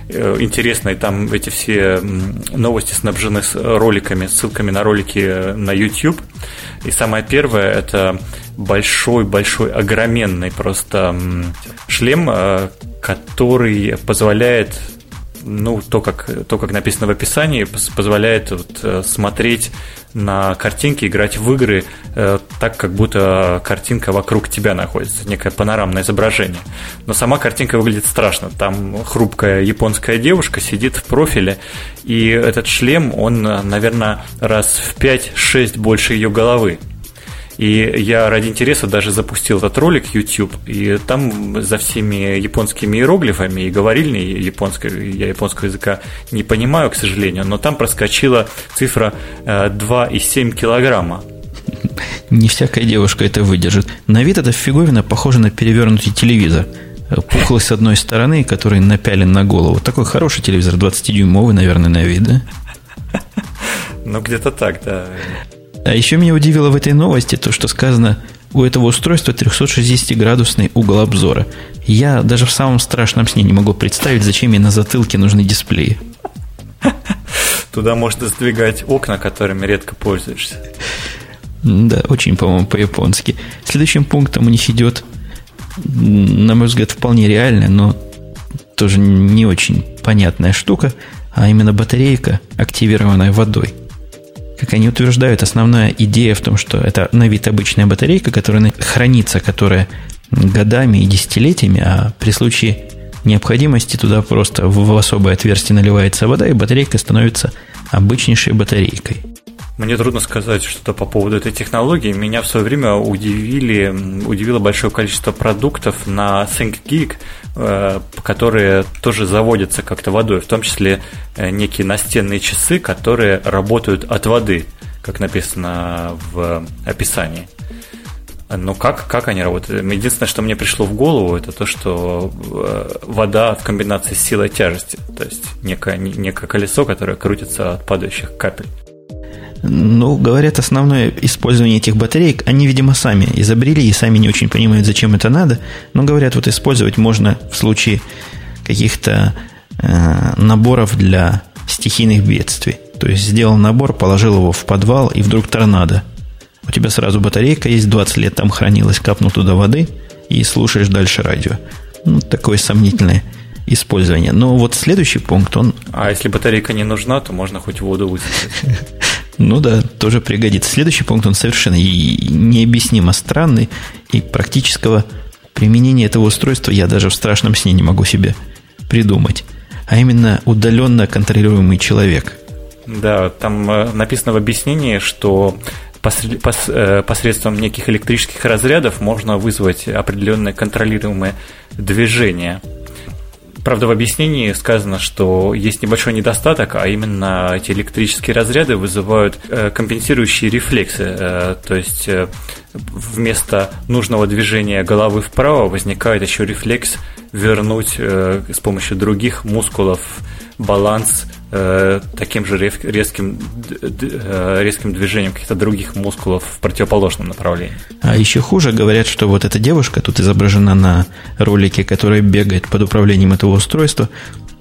э, интересный. Там эти все новости снабжены с роликами, ссылками на ролики на YouTube. И самое первое – это большой-большой, огроменный просто шлем, э, который позволяет ну, то, как, то, как написано в описании, позволяет вот, э, смотреть на картинки, играть в игры э, так, как будто картинка вокруг тебя находится, некое панорамное изображение. Но сама картинка выглядит страшно. Там хрупкая японская девушка сидит в профиле, и этот шлем, он, наверное, раз в 5-6 больше ее головы. И я ради интереса даже запустил этот ролик YouTube, и там за всеми японскими иероглифами и говорильней японской, я японского языка не понимаю, к сожалению, но там проскочила цифра 2,7 э, килограмма. Не всякая девушка это выдержит. На вид эта фиговина похожа на перевернутый телевизор. Пухлый с одной стороны, который напялен на голову. Такой хороший телевизор, 20-дюймовый, наверное, на вид, да? Ну, где-то так, да. А еще меня удивило в этой новости то, что сказано, у этого устройства 360-градусный угол обзора. Я даже в самом страшном сне не могу представить, зачем мне на затылке нужны дисплеи. Туда можно сдвигать окна, которыми редко пользуешься. Да, очень, по-моему, по-японски. Следующим пунктом у них идет, на мой взгляд, вполне реальная, но тоже не очень понятная штука, а именно батарейка, активированная водой – как они утверждают, основная идея в том, что это на вид обычная батарейка, которая хранится, которая годами и десятилетиями, а при случае необходимости туда просто в особое отверстие наливается вода, и батарейка становится обычнейшей батарейкой. Мне трудно сказать что-то по поводу этой технологии. Меня в свое время удивили, удивило большое количество продуктов на ThinkGeek, э, которые тоже заводятся как-то водой, в том числе э, некие настенные часы, которые работают от воды, как написано в описании. Но как, как они работают? Единственное, что мне пришло в голову, это то, что э, вода в комбинации с силой тяжести, то есть некое, некое колесо, которое крутится от падающих капель. Ну, говорят, основное использование этих батареек, они, видимо, сами изобрели и сами не очень понимают, зачем это надо. Но говорят, вот использовать можно в случае каких-то э, наборов для стихийных бедствий. То есть сделал набор, положил его в подвал, и вдруг торнадо. У тебя сразу батарейка есть, 20 лет там хранилась, капнул туда воды, и слушаешь дальше радио. Ну, такое сомнительное использование. Но вот следующий пункт, он... А если батарейка не нужна, то можно хоть воду высосать. Ну да, тоже пригодится. Следующий пункт, он совершенно необъяснимо странный, и практического применения этого устройства я даже в страшном сне не могу себе придумать. А именно удаленно контролируемый человек. Да, там э, написано в объяснении, что э, посредством неких электрических разрядов можно вызвать определенное контролируемое движение – Правда, в объяснении сказано, что есть небольшой недостаток, а именно эти электрические разряды вызывают э, компенсирующие рефлексы. Э, то есть э, вместо нужного движения головы вправо возникает еще рефлекс вернуть с помощью других мускулов баланс э, таким же резким, э, резким движением каких-то других мускулов в противоположном направлении. А еще хуже говорят, что вот эта девушка тут изображена на ролике, которая бегает под управлением этого устройства,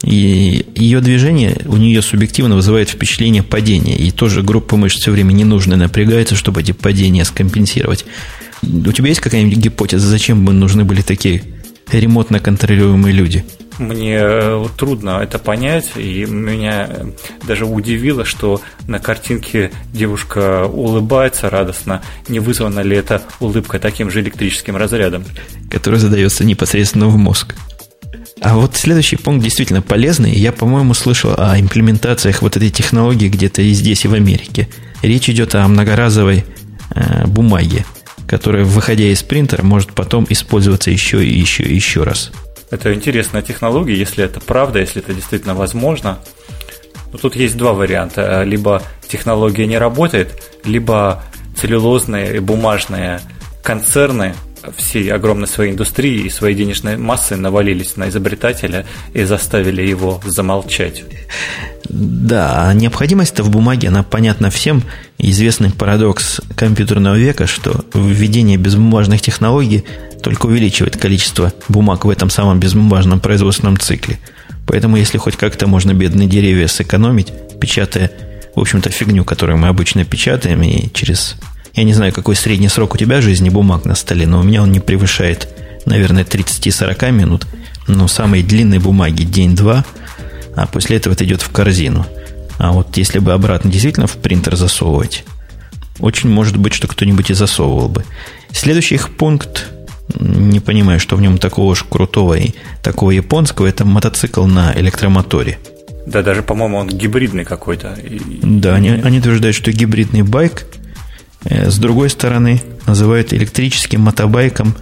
и ее движение у нее субъективно вызывает впечатление падения. И тоже группа мышц все время не нужно напрягается, чтобы эти падения скомпенсировать. У тебя есть какая-нибудь гипотеза, зачем бы нужны были такие ремонтно контролируемые люди. Мне э, трудно это понять, и меня даже удивило, что на картинке девушка улыбается радостно. Не вызвана ли эта улыбка таким же электрическим разрядом? Который задается непосредственно в мозг. А вот следующий пункт действительно полезный. Я, по-моему, слышал о имплементациях вот этой технологии где-то и здесь, и в Америке. Речь идет о многоразовой э, бумаге, которая, выходя из принтера, может потом использоваться еще и еще и еще раз. Это интересная технология, если это правда, если это действительно возможно. Но тут есть два варианта. Либо технология не работает, либо целлюлозные и бумажные концерны всей огромной своей индустрии и своей денежной массы навалились на изобретателя и заставили его замолчать. Да, необходимость-то в бумаге, она понятна всем. Известный парадокс компьютерного века, что введение безбумажных технологий только увеличивает количество бумаг в этом самом безбумажном производственном цикле. Поэтому, если хоть как-то можно бедные деревья сэкономить, печатая, в общем-то, фигню, которую мы обычно печатаем, и через я не знаю, какой средний срок у тебя жизни бумаг на столе, но у меня он не превышает, наверное, 30-40 минут. Но самые длинные бумаги день-два, а после этого это идет в корзину. А вот если бы обратно действительно в принтер засовывать, очень может быть, что кто-нибудь и засовывал бы. Следующий их пункт, не понимаю, что в нем такого уж крутого и такого японского, это мотоцикл на электромоторе. Да, даже, по-моему, он гибридный какой-то. Да, они, они утверждают, что гибридный байк – с другой стороны, называют электрическим мотобайком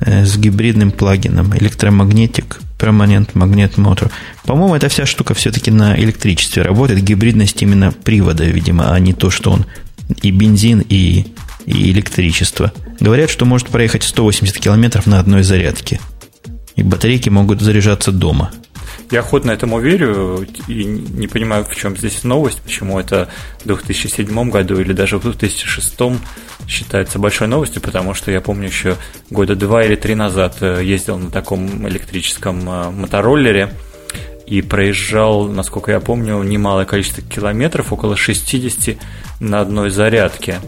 э, с гибридным плагином. Электромагнетик, Permanent Magnet Motor. По-моему, эта вся штука все-таки на электричестве работает. Гибридность именно привода, видимо, а не то, что он и бензин, и, и электричество. Говорят, что может проехать 180 километров на одной зарядке. И батарейки могут заряжаться дома. Я охотно этому верю и не понимаю, в чем здесь новость, почему это в 2007 году или даже в 2006 считается большой новостью, потому что я помню еще года два или три назад э, ездил на таком электрическом э, мотороллере и проезжал, насколько я помню, немалое количество километров, около 60 на одной зарядке.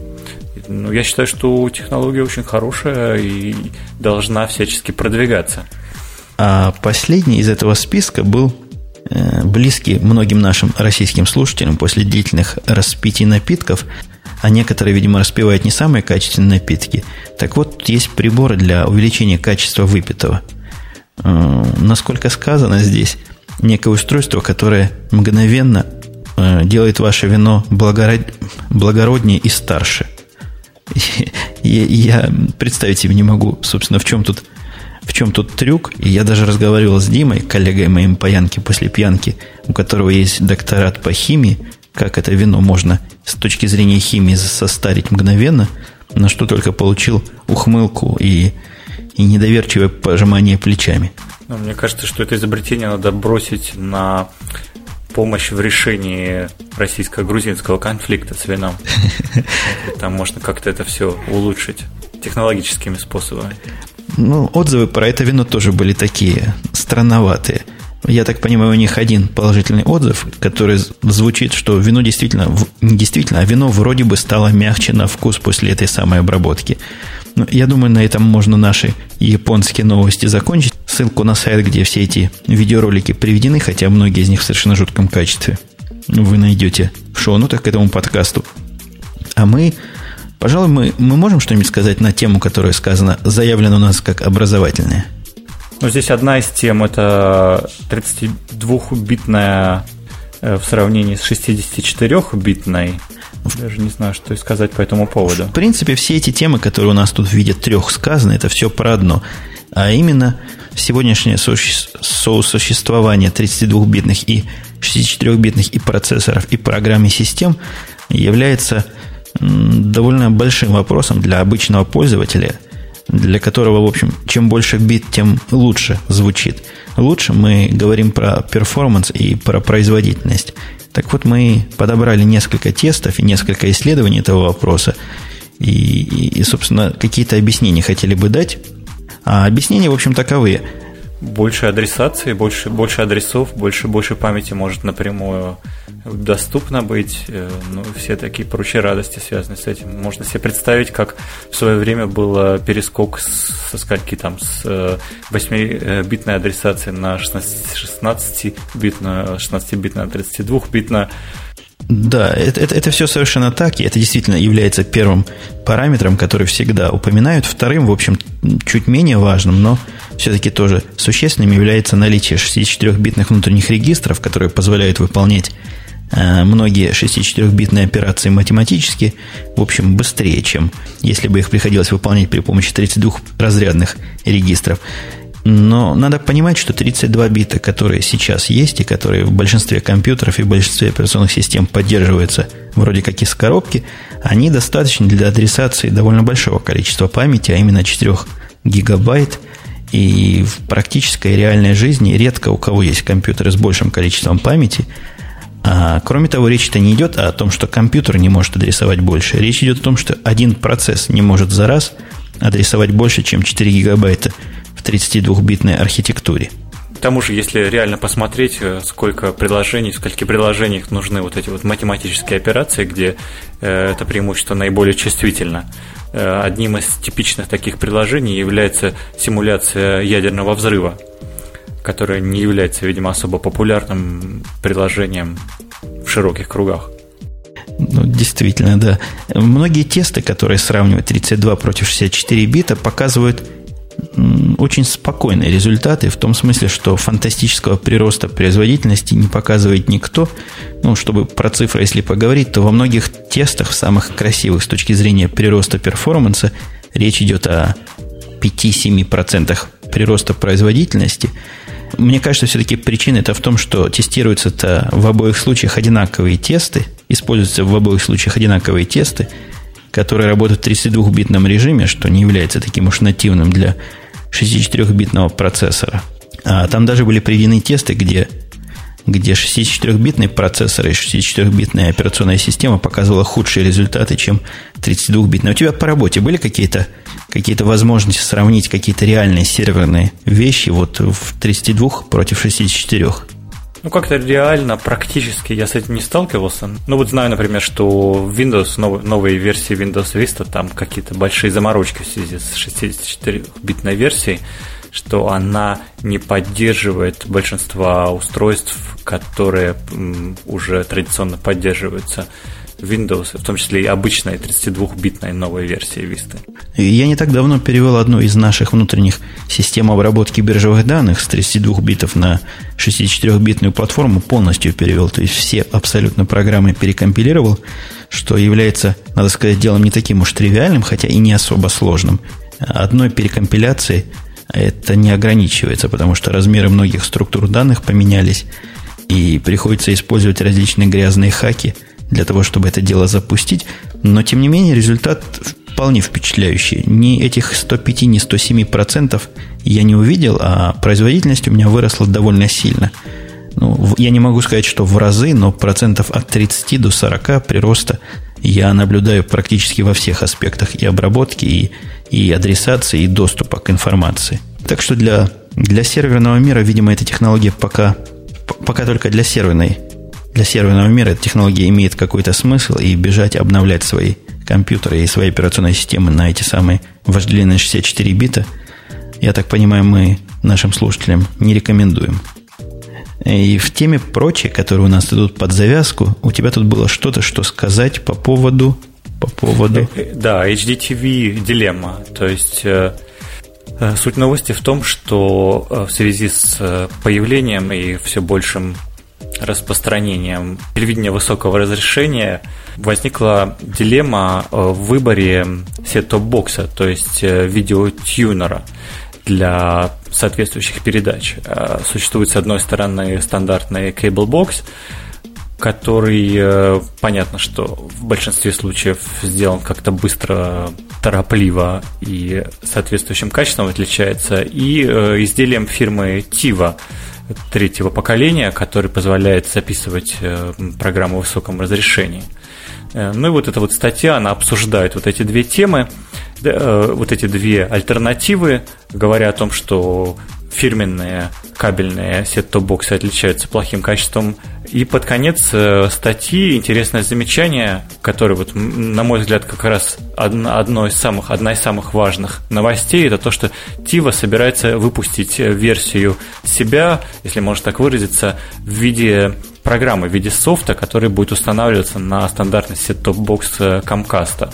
Ну, я считаю, что технология очень хорошая и должна всячески продвигаться. А последний из этого списка был э, близкий многим нашим российским слушателям после длительных распитий напитков, а некоторые, видимо, распивают не самые качественные напитки. Так вот, есть приборы для увеличения качества выпитого. Э, насколько сказано здесь, некое устройство, которое мгновенно э, делает ваше вино благород... благороднее и старше. Я представить себе не могу, собственно, в чем тут в чем тут трюк? И я даже разговаривал с Димой, коллегой моим по Янке после пьянки, у которого есть докторат по химии, как это вино можно с точки зрения химии состарить мгновенно, на что только получил ухмылку и, и недоверчивое пожимание плечами. Ну, мне кажется, что это изобретение надо бросить на помощь в решении российско-грузинского конфликта с вином. Там можно как-то это все улучшить технологическими способами. Ну, отзывы про это вино тоже были такие странноватые. Я так понимаю, у них один положительный отзыв, который звучит, что вино действительно, не действительно, а вино вроде бы стало мягче на вкус после этой самой обработки. Ну, я думаю, на этом можно наши японские новости закончить. Ссылку на сайт, где все эти видеоролики приведены, хотя многие из них в совершенно жутком качестве, вы найдете в шоу-нотах к этому подкасту. А мы Пожалуй, мы, мы можем что-нибудь сказать на тему, которая сказана, заявлена у нас как образовательная. Ну, здесь одна из тем – это 32-битная э, в сравнении с 64-битной. Даже не знаю, что и сказать по этому поводу. В принципе, все эти темы, которые у нас тут в виде трех сказаны, это все про одно. А именно, сегодняшнее сосуществование 32-битных и 64-битных и процессоров, и программ, и систем является довольно большим вопросом для обычного пользователя, для которого, в общем, чем больше бит, тем лучше звучит. Лучше мы говорим про перформанс и про производительность. Так вот, мы подобрали несколько тестов и несколько исследований этого вопроса. И, и, и собственно, какие-то объяснения хотели бы дать. А объяснения, в общем, таковые. Больше адресации, больше, больше адресов, больше, больше памяти может напрямую доступно быть. Э, ну, все такие прочие радости связаны с этим. Можно себе представить, как в свое время был перескок со скольки там, с 8-битной адресации на 16-битную, 16-битную, 32-битную. Да, это, это, это все совершенно так, и это действительно является первым параметром, который всегда упоминают. Вторым, в общем, чуть менее важным, но все-таки тоже существенным является наличие 64-битных внутренних регистров, которые позволяют выполнять э, многие 64-битные операции математически, в общем, быстрее, чем если бы их приходилось выполнять при помощи 32-разрядных регистров. Но надо понимать, что 32 бита, которые сейчас есть и которые в большинстве компьютеров и в большинстве операционных систем поддерживаются вроде как из коробки, они достаточны для адресации довольно большого количества памяти, а именно 4 гигабайт. И в практической реальной жизни редко у кого есть компьютеры с большим количеством памяти. А, кроме того, речь-то не идет о том, что компьютер не может адресовать больше. Речь идет о том, что один процесс не может за раз адресовать больше, чем 4 гигабайта – 32-битной архитектуре. К тому же, если реально посмотреть, э, сколько приложений, в скольких приложениях нужны вот эти вот математические операции, где э, это преимущество наиболее чувствительно. Э, одним из типичных таких приложений является симуляция ядерного взрыва, которая не является, видимо, особо популярным приложением в широких кругах. Ну, действительно, да. Многие тесты, которые сравнивают 32 против 64 бита, показывают очень спокойные результаты, в том смысле, что фантастического прироста производительности не показывает никто. Ну, чтобы про цифры, если поговорить, то во многих тестах, самых красивых с точки зрения прироста перформанса, речь идет о 5-7% прироста производительности. Мне кажется, все-таки причина это в том, что тестируются-то в обоих случаях одинаковые тесты, используются в обоих случаях одинаковые тесты, которые работают в 32-битном режиме, что не является таким уж нативным для 64-битного процессора. А там даже были приведены тесты, где, где 64-битный процессор и 64-битная операционная система показывала худшие результаты, чем 32-битная. У тебя по работе были какие-то какие возможности сравнить какие-то реальные серверные вещи вот в 32 против 64? Ну, как-то реально, практически я с этим не сталкивался. Ну, вот знаю, например, что Windows, нов, новые версии Windows Vista, там какие-то большие заморочки в связи с 64-битной версией, что она не поддерживает большинство устройств, которые уже традиционно поддерживаются Windows, в том числе и обычной 32-битной новой версии Vista. Я не так давно перевел одну из наших внутренних систем обработки биржевых данных с 32 битов на 64-битную платформу, полностью перевел, то есть все абсолютно программы перекомпилировал, что является, надо сказать, делом не таким уж тривиальным, хотя и не особо сложным. Одной перекомпиляции это не ограничивается, потому что размеры многих структур данных поменялись, и приходится использовать различные грязные хаки – для того, чтобы это дело запустить. Но, тем не менее, результат вполне впечатляющий. Ни этих 105, ни 107 процентов я не увидел, а производительность у меня выросла довольно сильно. Ну, я не могу сказать, что в разы, но процентов от 30 до 40 прироста я наблюдаю практически во всех аспектах и обработки, и, и адресации, и доступа к информации. Так что для, для серверного мира, видимо, эта технология пока, пока только для серверной для серверного мира эта технология имеет какой-то смысл, и бежать обновлять свои компьютеры и свои операционные системы на эти самые вожделенные 64 бита, я так понимаю, мы нашим слушателям не рекомендуем. И в теме прочие, которые у нас идут под завязку, у тебя тут было что-то, что сказать по поводу... По поводу... Э, да, HDTV дилемма. То есть э, э, суть новости в том, что в связи с появлением и все большим распространением телевидения высокого разрешения возникла дилемма э, в выборе сет-топ-бокса, то есть э, видеотюнера для соответствующих передач. Э, существует, с одной стороны, стандартный cable-бокс, который, понятно, что в большинстве случаев сделан как-то быстро, торопливо и соответствующим качеством отличается, и изделием фирмы Tiva – третьего поколения, который позволяет записывать э, программу в высоком разрешении. Э, ну и вот эта вот статья, она обсуждает вот эти две темы, вот эти две альтернативы, говоря о том, что фирменные кабельные set-top box ы отличаются плохим качеством. И под конец э, статьи интересное замечание, которое, вот, на мой взгляд, как раз одно из самых, одна из самых важных новостей, это то, что TiVo собирается выпустить версию себя, если можно так выразиться, в виде программы, в виде софта, который будет устанавливаться на стандартный set-top box Comcast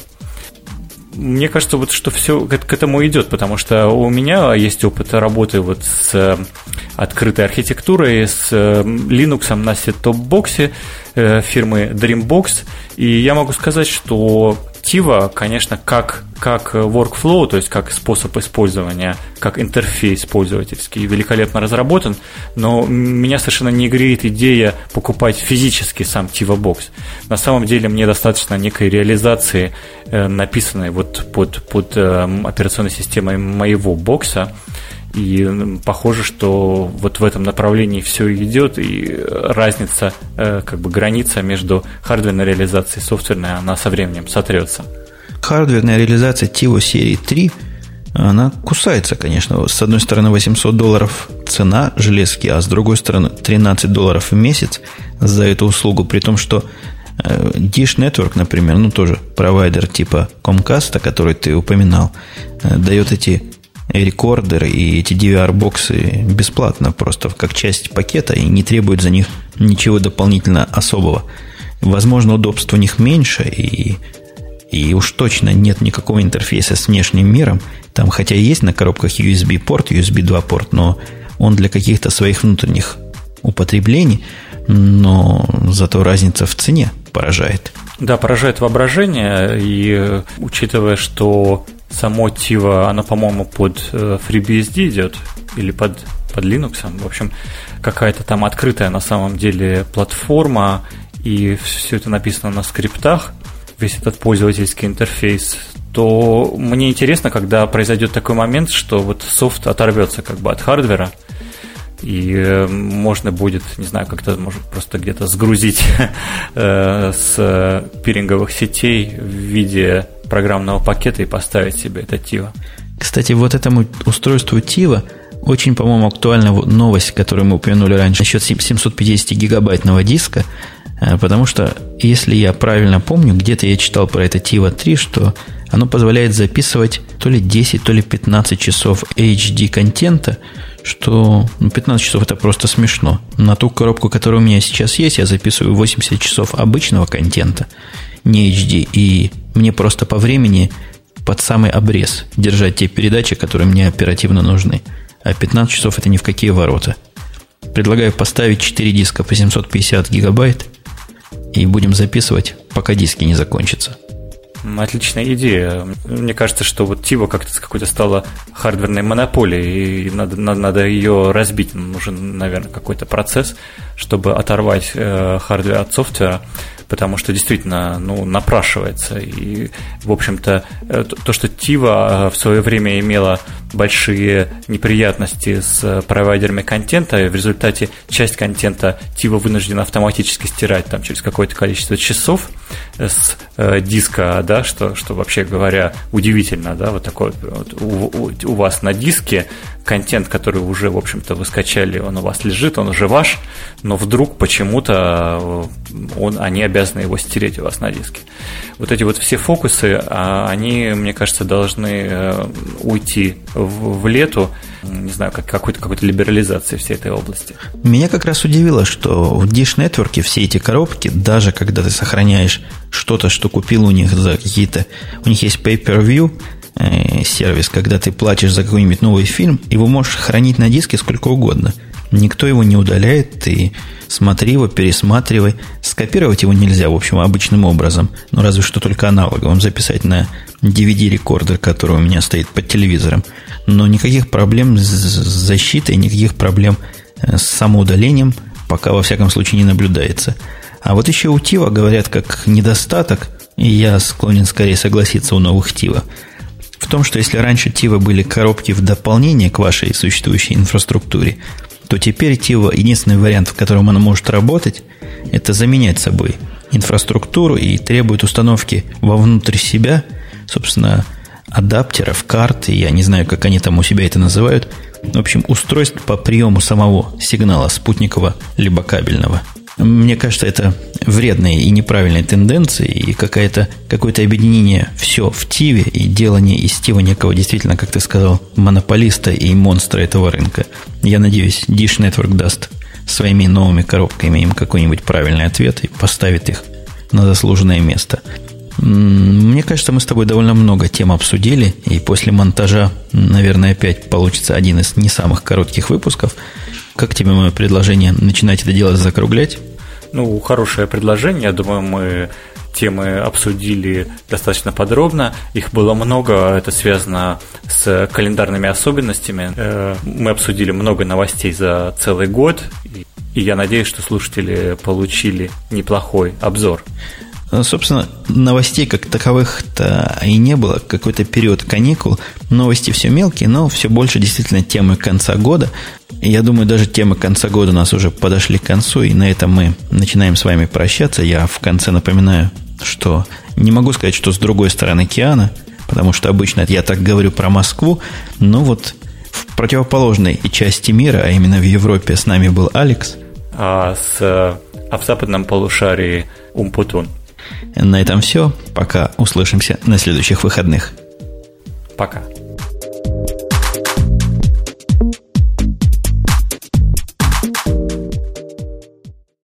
мне кажется, вот что все к, этому идет, потому что у меня есть опыт работы вот с э, открытой архитектурой, с э, Linux на сет-топ-боксе э, фирмы Dreambox, и я могу сказать, что Tiva, конечно, как, как workflow, то есть как способ использования, как интерфейс пользовательский, великолепно разработан, но меня совершенно не греет идея покупать физически сам Tiva Box. На самом деле мне достаточно некой реализации, э, написанной вот под, под э, операционной системой моего бокса, и похоже, что вот в этом направлении все идет, и разница, э, как бы граница между хардверной реализацией и софтверной, она со временем сотрется. Хардверная реализация TiVo серии 3, она кусается, конечно. С одной стороны 800 долларов цена железки, а с другой стороны 13 долларов в месяц за эту услугу, при том, что э, Dish Network, например, ну тоже провайдер типа Comcast, который ты упоминал, э, дает эти рекордеры и эти DVR-боксы бесплатно, просто как часть пакета и не требует за них ничего дополнительно особого. Возможно, удобств у них меньше, и, и уж точно нет никакого интерфейса с внешним миром. Там хотя есть на коробках USB-порт, USB 2 порт, но он для каких-то своих внутренних употреблений, но зато разница в цене поражает. Да, поражает воображение, и учитывая, что само Tiva, оно, по-моему, под э, FreeBSD идет или под, под Linux. В общем, какая-то там открытая на самом деле платформа, и все это написано на скриптах, весь этот пользовательский интерфейс, то мне интересно, когда произойдет такой момент, что вот софт оторвется как бы от хардвера, и э, можно будет, не знаю, как-то, может, просто где-то сгрузить э, с пиринговых сетей в виде программного пакета и поставить себе это Тива. Кстати, вот этому устройству Тива очень, по-моему, актуальна новость, которую мы упомянули раньше, насчет 750 гигабайтного диска, э, потому что, если я правильно помню, где-то я читал про это Tiva 3, что оно позволяет записывать то ли 10, то ли 15 часов HD контента, что ну, 15 часов это просто смешно. На ту коробку, которая у меня сейчас есть, я записываю 80 часов обычного контента, не HD, и мне просто по времени под самый обрез держать те передачи, которые мне оперативно нужны. А 15 часов это ни в какие ворота. Предлагаю поставить 4 диска по 750 гигабайт и будем записывать, пока диски не закончатся. Отличная идея. Мне кажется, что вот Тива как-то какой-то стала хардверной монополией, и надо, надо, надо ее разбить. Нужен, наверное, какой-то процесс, чтобы оторвать э, hardware от software а потому что действительно ну, напрашивается. И, в общем-то, э, то, что TiVo э, в свое время имела большие неприятности с провайдерами контента, и в результате часть контента TiVo вынуждена автоматически стирать там, через какое-то количество часов с э, диска, да, что, что вообще говоря удивительно, да, вот такой вот у, у, у вас на диске контент, который уже, в общем-то, вы скачали, он у вас лежит, он уже ваш, но вдруг почему-то э, он, они обязаны его стереть у вас на диске. Вот эти вот все фокусы, а, они, мне кажется, должны э, уйти в, в лету, не знаю, как какой-то какой-то либерализации всей этой области. Меня как раз удивило, что в Dish Network все эти коробки, даже когда ты сохраняешь что-то, что купил у них за какие-то... У них есть pay-per-view, сервис, когда ты платишь за какой-нибудь новый фильм, его можешь хранить на диске сколько угодно. Никто его не удаляет, ты смотри его, пересматривай. Скопировать его нельзя, в общем, обычным образом. Ну, разве что только аналоговым записать на DVD-рекордер, который у меня стоит под телевизором. Но никаких проблем с защитой, никаких проблем э, с самоудалением пока, во всяком случае, не наблюдается. А вот еще у Тива говорят как недостаток, и я склонен скорее согласиться у новых Тива – в том, что если раньше Тива были коробки в дополнение к вашей существующей инфраструктуре, то теперь Тива единственный вариант, в котором она может работать, это заменять собой инфраструктуру и требует установки вовнутрь себя, собственно, адаптеров, карт, я не знаю, как они там у себя это называют, В общем, устройств по приему самого сигнала спутникового либо кабельного. Мне кажется, это вредные и неправильные тенденции и какое-то какое объединение все в Тиве и делание из Тива некого действительно, как ты сказал, монополиста и монстра этого рынка. Я надеюсь, Dish Network даст своими новыми коробками им какой-нибудь правильный ответ и поставит их на заслуженное место. Мне кажется, мы с тобой довольно много тем обсудили, и после монтажа, наверное, опять получится один из не самых коротких выпусков. Как тебе мое предложение начинать это дело закруглять? Ну, хорошее предложение. Я думаю, мы темы обсудили достаточно подробно. Их было много, это связано с календарными особенностями. Э, мы обсудили много новостей за целый год, и я надеюсь, что слушатели получили неплохой обзор. Ну, собственно, новостей как таковых-то и не было. Какой-то период каникул. Новости все мелкие, но все больше действительно темы конца года. Я думаю, даже темы конца года у нас уже подошли к концу, и на этом мы начинаем с вами прощаться. Я в конце напоминаю, что не могу сказать, что с другой стороны океана, потому что обычно я так говорю про Москву, но вот в противоположной части мира, а именно в Европе, с нами был Алекс. А, с, а в западном полушарии Умпутун. На этом все. Пока услышимся на следующих выходных. Пока.